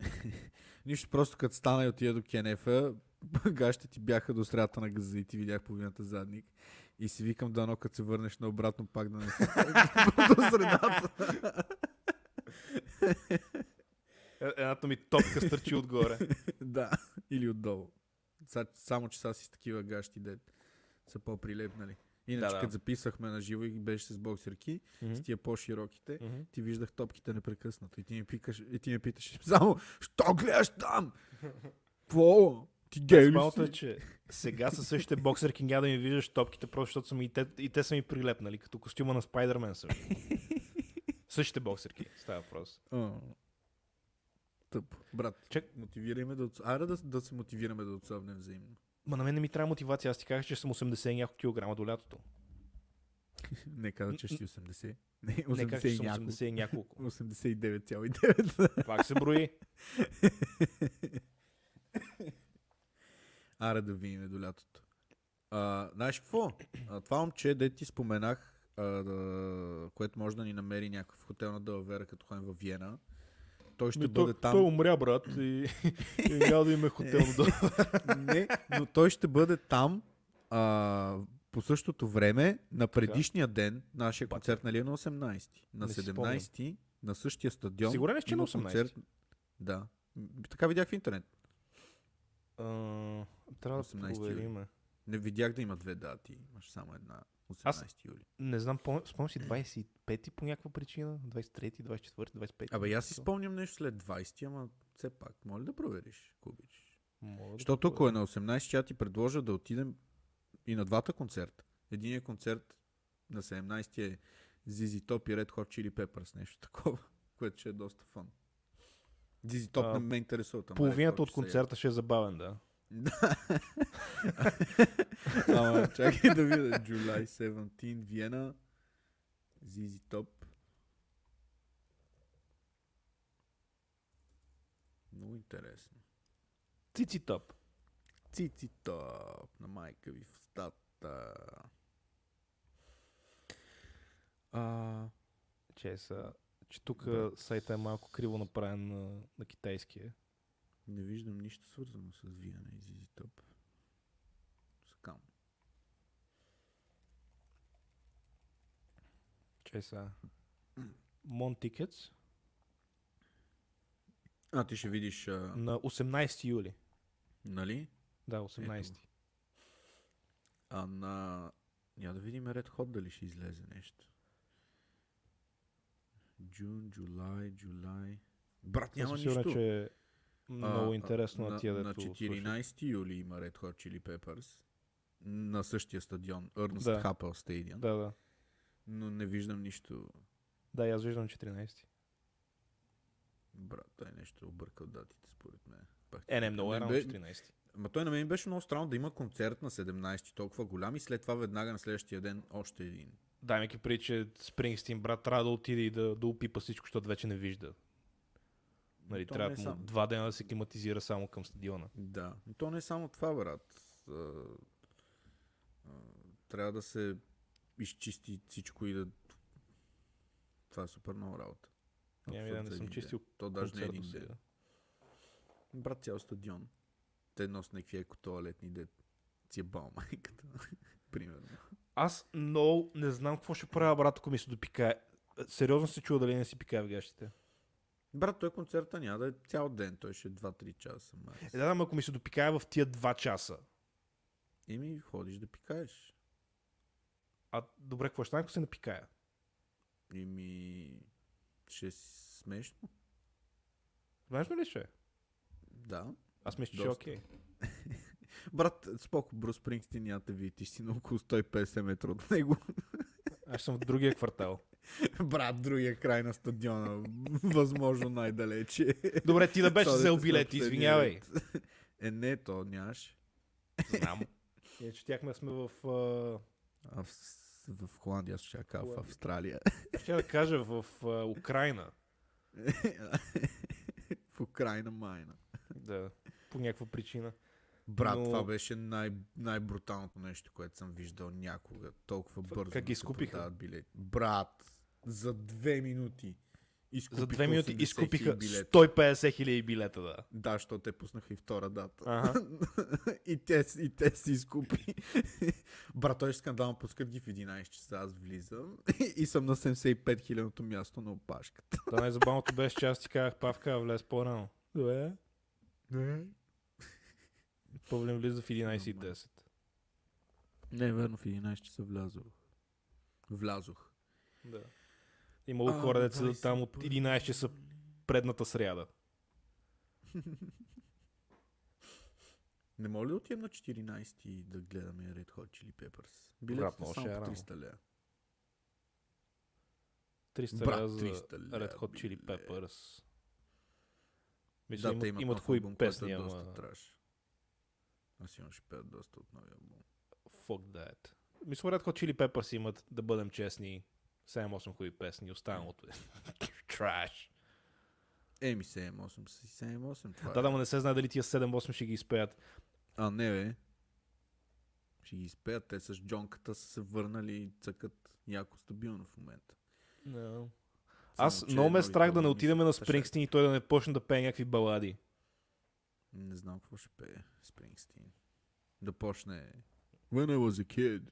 Нищо, просто като стана и отида до Кенефа, гащите ти бяха до средата на газа и ти видях половината задник. И си викам дано, като се върнеш на обратно пак да не се до средата. Е, Едната ми топка стърчи отгоре. да, или отдолу. Са, само, че са си с такива гащи, де са по-прилепнали. Иначе, Да, да, като записахме на живо и беше с боксерки, с тия по-широките, Мгм. ти виждах топките непрекъснато. И ти ми, пикаш, и ти ми питаш само, що гледаш там? Какво? Ти гей ли е, си? че сега със същите боксерки няма да ми виждаш топките, просто защото са ми и те, и те са ми прилепнали, като костюма на Спайдермен също. същите боксерки, става въпрос. Тъп. Брат, Чек. мотивирай ме да, Айде да, да се мотивираме да отсъбнем взаимно. Ма на мен не ми трябва мотивация, аз ти казах, че съм 80 и няколко килограма до лятото. Не каза, че ще си 80. Не, Не казах, че 80 съм няколко. 80 и няколко. 89,9. Пак се брои. Аре да видим до лятото. А, знаеш какво? А, това момче, де ти споменах, а, да, което може да ни намери някакъв хотел на Далавера, като ходим в Виена. Той ще Ми, бъде той, там. той умря, брат, и, и няма да има хотел до. Не, но той ще бъде там а, по същото време на предишния ден. Нашия концерт нали е на 18. На Не си 17 на същия стадион. Сигурен ли че е на има 18? концерт. Да. Така видях в интернет. А, трябва да 18 юли. проверим. Не видях да има две дати. Имаш само една. 18 Аз- юли. Не знам, пом- спомням си 25-ти по някаква причина, 23-ти, 24-ти, 25-ти. Абе, аз си спомням нещо след 20, ама все пак. Моля да провериш, ако обичаш. Мога да Защото ако е на 18, ще я ти предложа да отидем и на двата концерта. Единият концерт на 17 е Zizi Top и Red Hot Chili Peppers, нещо такова, което ще е доста фан. Top А, не ме интересува. Половината от концерта ще е забавен, да. Ама чакай да видя. July 17, Виена. Zizi Top. Много интересно. Цици топ. Цици Топ на майка ви в устата. А, Че, са, че тук Да. сайта е малко криво направен на, на китайски. Не виждам нищо свързано с Виена и Zizi Top. Скам. Че са. Mon Tickets А, ти ще видиш, а, на 18 юли. нали? Да, 18. Ето. А на... Я да видим Red Hot дали ще излезе нещо. Джун, July, July. Брат, няма съм сигурен, нищо. че много А, интересно а, на тия, на, дето на 14 юли има Red Hot Chili Peppers. На същия стадион. Ernest Да. Happel Stadium. Да, да. Но не виждам нищо. Да, аз виждам 14. Брат, той нещо е объркал датите, според мен. Пак Е, не, много е рано бе- 14. Ма той на мен беше много странно да има концерт на 17 толкова голям и след това веднага на следващия ден още един. Дай ми при, че Спрингстин, брат, трябва да отиде и да, да опипа всичко, защото вече не вижда. Нали, трябва е само- два дена да се климатизира само към стадиона. Да. И то не е само това, брат. Трябва да се изчисти всичко и да... Това е супер много работа. Няма да не съм чистил. То даже не е един ден. Брат, цял стадион. Те носят някакви еко туалетни дет. Си е бал майката. Примерно. Аз много не знам какво ще правя, брат, ако ми се допикае. Сериозно се чува дали не си пикае в гащите. Брат, той концерта няма да е цял ден. Той ще е 2-3 часа. Макс. Е, да, ама ако ми се допикае в тия два часа. Еми, ходиш да пикаеш. А добре, какво ще стане, ако се напикая? Еми, ще е смешно. Знаеш ли ще? е? Да. Аз мисля, че е окей. Брат, споко, Брус Спрингстин няма те види, ти си на около 150 метра от него. Аз съм в другия квартал. Брат, другия край на стадиона. Възможно най-далече. Добре, ти да беше взел последния извинявай. Е, не, то нямаш. Знам. Ние четяхме сме в... а, в, в Холандия, ще кажа, в. Австралия. Ще да кажа в а, Украина. в Украина майна. Да, по някаква причина. Брат, Но- това беше най- най-бруталното нещо, което съм виждал някога. Толкова бързо. как ги изкупиха? билети. Брат, за две минути. Изкупиха За две минути 80 изкупиха хиляди билета. 150 хиляди билета, да. Да, защото те пуснаха и втора дата. Ага. и, те, и те си изкупи. Брат, той ще скандално пускат ги в 11 часа. Аз влизам и съм на 75 хилядното място на опашката. Това най-забавното беше, че аз ти казах, Павка, влез по-рано. Добре. Павлин влиза в 11.10. Не, верно, в 11 часа влязох. Влязох. Да. Имало хора, деца там от 11 часа предната сряда. Не моля ли да отидем на 14 и да гледаме Red Hot Chili Peppers? Билетите са ще е само по рано. 300 лея. 300 Брат, лева за 300 лева, Red Hot Chili. Peppers. Мисля, Да, те имат, имат, имат хубави албум, песни, е ама доста траш. Аз имам ще пеят доста от новия албум. fuck that. Мисля, Red Hot Chili Peppers имат, да бъдем честни, 7-8 хубави песни, останалото е траш. Еми 7-8 си 7-8. Това Да, е. да, но не се знае дали тия 7-8 ще ги изпеят. А, не бе. Ще ги изпеят. Те с джонката са се върнали и цъкат яко стабилно в момента. No. Аз Само, много ме е страх да не албуми отидем са на. Спрингстин и той да не почне да пее някакви балади. Не знам какво ще пее Спрингстин. Да почне When I was a kid.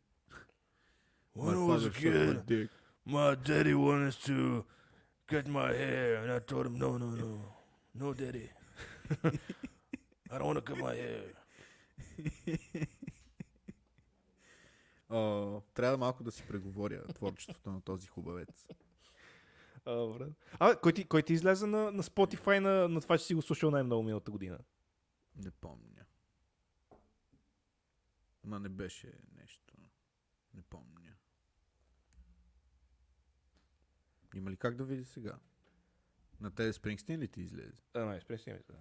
my father sucked my dick. My daddy wanted to cut my hair, and I told him, no, no, no, no, daddy. I don't want to cut my hair. О, трябва малко да си преговоря творчеството на този хубавец. Брат. а кой, ти, кой ти излезе на, на Spotify на, на това, че си го слушал най-много миналата година? Не помня. Ма не беше нещо. Не помня. Има ли как да види сега? На тези Спрингстин ли ти излезе? А, не, спресни ми се.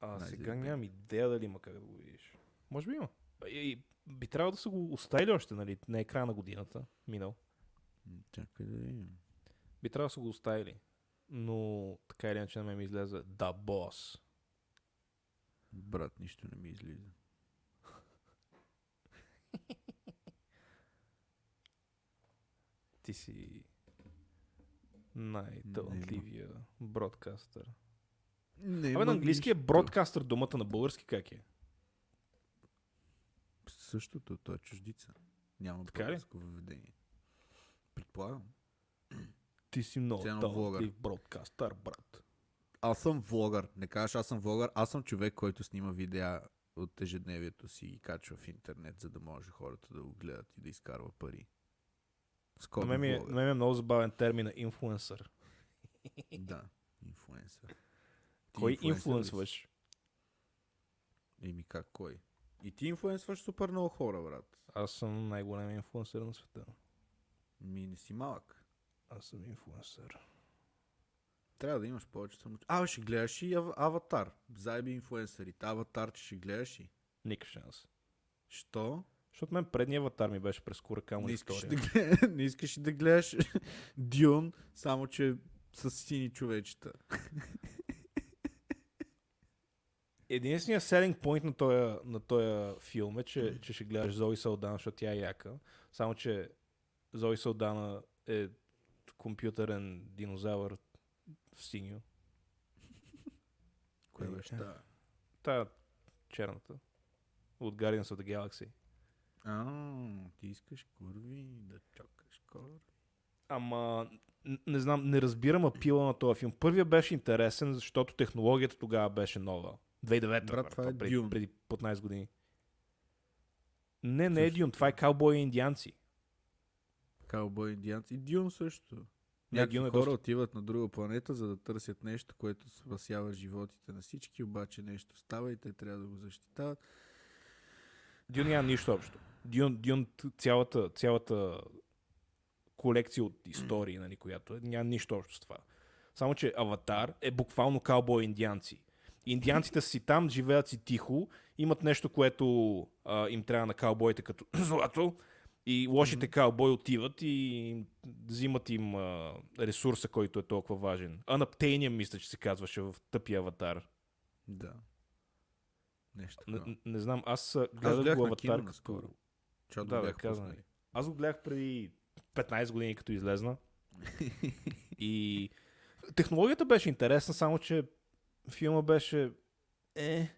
А Най- сега нямам идея дали има как да го видиш. Може би има. И, би трябвало да са го оставили още, нали? На екрана на годината. Минал. Чакай да видим. Би трябвало да са го оставили. Но така или иначе на мен ми излезе Да Бос. Брат, нищо не ми излиза. Ти си най-талантливия бродкастър. Не, Абе, на английски е бродкастър, думата на български как е? Същото, той е чуждица. Няма Така ли? въведение. Предполагам. Ти си много талантлив бродкастър, брат. Аз съм влогър. Не кажеш аз съм влогър. Аз съм човек, който снима видеа от ежедневието си и качва в интернет, за да може хората да го гледат и да изкарва пари. На Скоро мен, ми е, на мен ми е много забавен термина инфлуенсър. Да, инфлуенсър. Кой инфлуенсваш? Еми как кой? И ти инфлуенсваш супер много хора, брат. Аз съм най-големият инфлуенсър на света. Ми не си малък. Аз съм инфлуенсър. Трябва да имаш повече само. А, ще гледаш и ав- аватар. Заеби инфлуенсърите. Аватар, че ще гледаш и. Никакъв шанс. Що? Защото мен предния аватар ми беше през Куракамо Не искаш, история. да гледаш, не искаш да гледаш Дюн, само че с сини човечета. Единственият selling point на този, на този филм е, че, че ще гледаш Зои Салдана, защото тя е яка. Само, че Зои Салдана е компютърен динозавър в синьо. Кое Е, беше е. Та черната. От Guardians of the Galaxy. А, ти искаш курви да чакаш курви. Ама, не знам, не разбирам апила на този филм. Първият беше интересен, защото технологията тогава беше нова. 2009 Брат, това е преди, Dune. преди 15 години. Не, не е Дюн, това е каубой и индианци. Каубой индианци. И Дюн също. Някакви е хора доста- отиват на друга планета, за да търсят нещо, което спасява животите на всички, обаче нещо става и те трябва да го защитават. Дюн няма нищо общо. Дюн, Дюн цялата, цялата колекция от истории, нали, която е, няма нищо общо с това. Само, че Аватар е буквално каубой индианци. Индианците си там, живеят си тихо, имат нещо, което а, им трябва на каубоите като злато, и лошите mm-hmm. каубои отиват и взимат им а, ресурса, който е толкова важен. Анаптейния, мисля, че се казваше в тъпия аватар. Да. Нещо Не, не знам, аз Аз гледах гледах го аватар. Като... Защото Да, бях казвам пуснали. Аз го гледах преди 15 години, като излезна. и технологията беше интересна, само че филма беше... Е...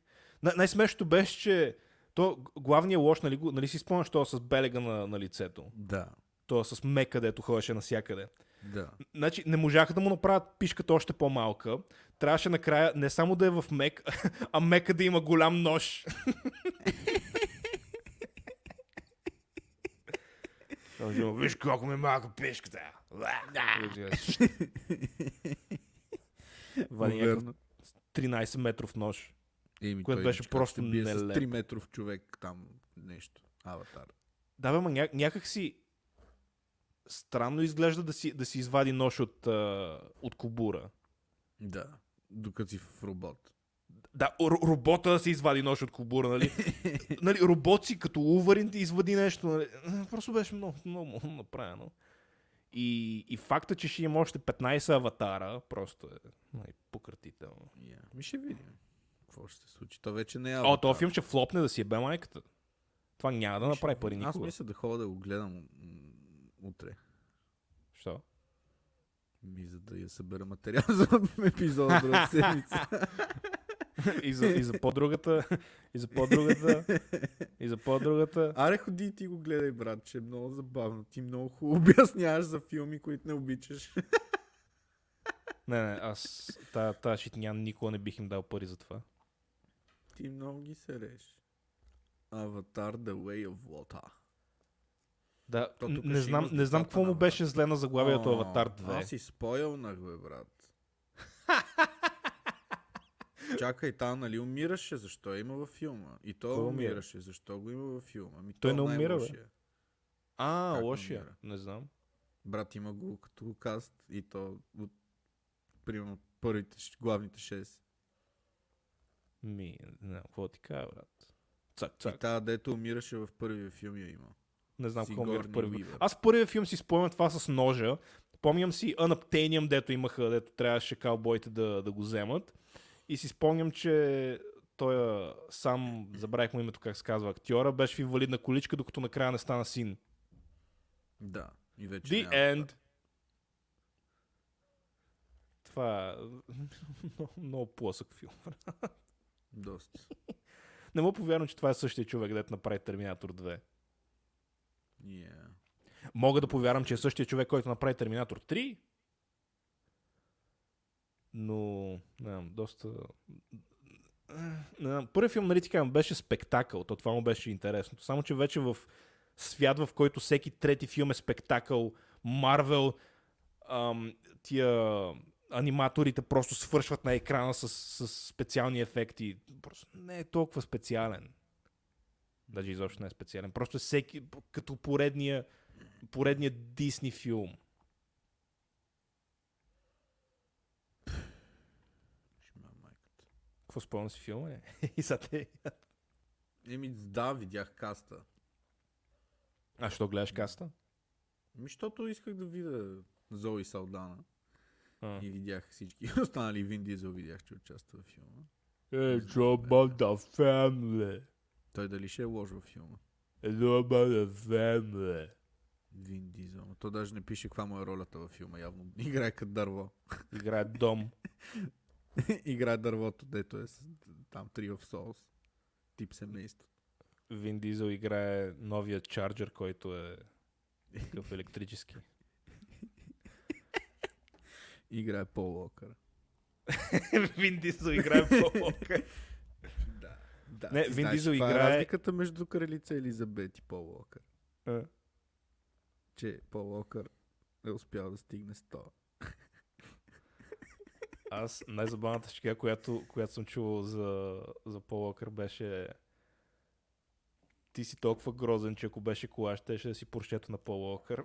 Най- най-смешното беше, че то главният лош, нали, нали си спомняш това с белега на, на лицето? Да, То с мек, където ходеше навсякъде. да. Значи не можаха да му направят пишката още по-малка. Трябваше накрая не само да е в мек, а мека да има голям нож. Виж колко ми е малка пишката. Вади някакъв Верно. 13 метров нож. Еми, което беше просто бие с нелепо. 3 метров човек там нещо. Аватар. Да, бе, ма ня- някак си странно изглежда да си, да си извади нож от, а, от кобура. Да. Докато си в робот. Да, робота да се извади нож от кобура, нали? нали робот си като Уварин ти извади нещо, нали? Просто беше много, много, направено. И, и факта, че ще има още 15 аватара, просто е нали, пократително. Yeah. Ми ще видим. Какво ще се случи? То вече не е О, Аватар. този филм ще флопне да си е бе майката. Това няма да направи пари Аз никога. мисля да ходя да го гледам утре. Що? Ми, за да я събера материал за епизода друга седмица. и, за, и за по-другата, и за по-другата, и за по-другата. Аре, ходи и ти го гледай, брат, че е много забавно. Ти много хубаво обясняваш за филми, които не обичаш. Не, не, аз тази та шитня никога не бих им дал пари за това. Ти много ги сереш. Аватар The Way of Water. Да, То н- тук не знам, не знам какво му беше зле на заглавието Аватар 2. Аз си спойлнах, бе, брат. Чакай, там нали умираше, защо има във филма? И той Кой умира? умираше, защо го има във филма? Ми, Той то не умира, бе. А, Как лошия. умира? Не знам. Брат има го като каст и то от примерно първите, главните 6. Ми, не знам, какво ти кажа, брат. Цак, И цак. тази, дето умираше в първия филм я има. Не знам какво ми е в Сигорни първи. Уивър. Аз в първия филм си спомням това с ножа. Помням си Unobtainium, дето имаха, дето трябваше каубоите да, да го вземат. И си спомням, че той сам, забравих му името как се казва, актьора, беше в инвалидна количка, докато накрая не стана син. Да. И вече The няма End. Това е много, много плосък филм. Доста. Не мога повярвам, че това е същия човек, дето направи Терминатор 2. Yeah. Мога да повярвам, че е същия човек, който направи Терминатор 3. Но, не знам, доста... Първият филм, нали ти казвам, беше спектакъл. То това му беше интересното. Само, че вече в свят, в който всеки трети филм е спектакъл, Марвел, тия аниматорите просто свършват на екрана с, с специални ефекти. Просто не е толкова специален. Даже изобщо не е специален. Просто е всеки, като поредния, поредния Дисни филм. Ще ма майката. Какво спомням си филма? е? И са те. Еми, да, видях каста. А, що гледаш каста? Ми, защото исках да видя Зои Салдана. А. И видях всички останали. Вин Дизел видях, че участва в филма. It's about the family. Той дали ще е лош във филма? It's about the family. Вин Дизел. То даже не пише каква му е ролята във филма. Явно играе като дърво. Играе дом. играе дървото, дето е там Tree of Souls. Тип семейство. Вин Дизел играе новия чарджер, който е такъв електрически. Играе Пол Уокър. Вин Дизел играе по Да. да. Не, Вин Дизел е играе- разликата между кралица Елизабет и Пол Уокър. Че Пол Уокър е успял да стигне 100. Аз най-забавната шега, която, която съм чувал за, за Пол Уокър беше ти си толкова грозен, че ако беше кола, ще, ще си поршето на Пол Уокър.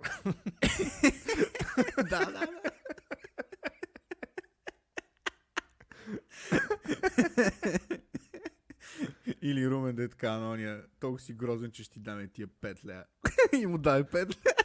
да, да, да. Или Румен да е така на ония, толкова си грозен, че ще ти даме тия 5 ля. И му дай 5 ля.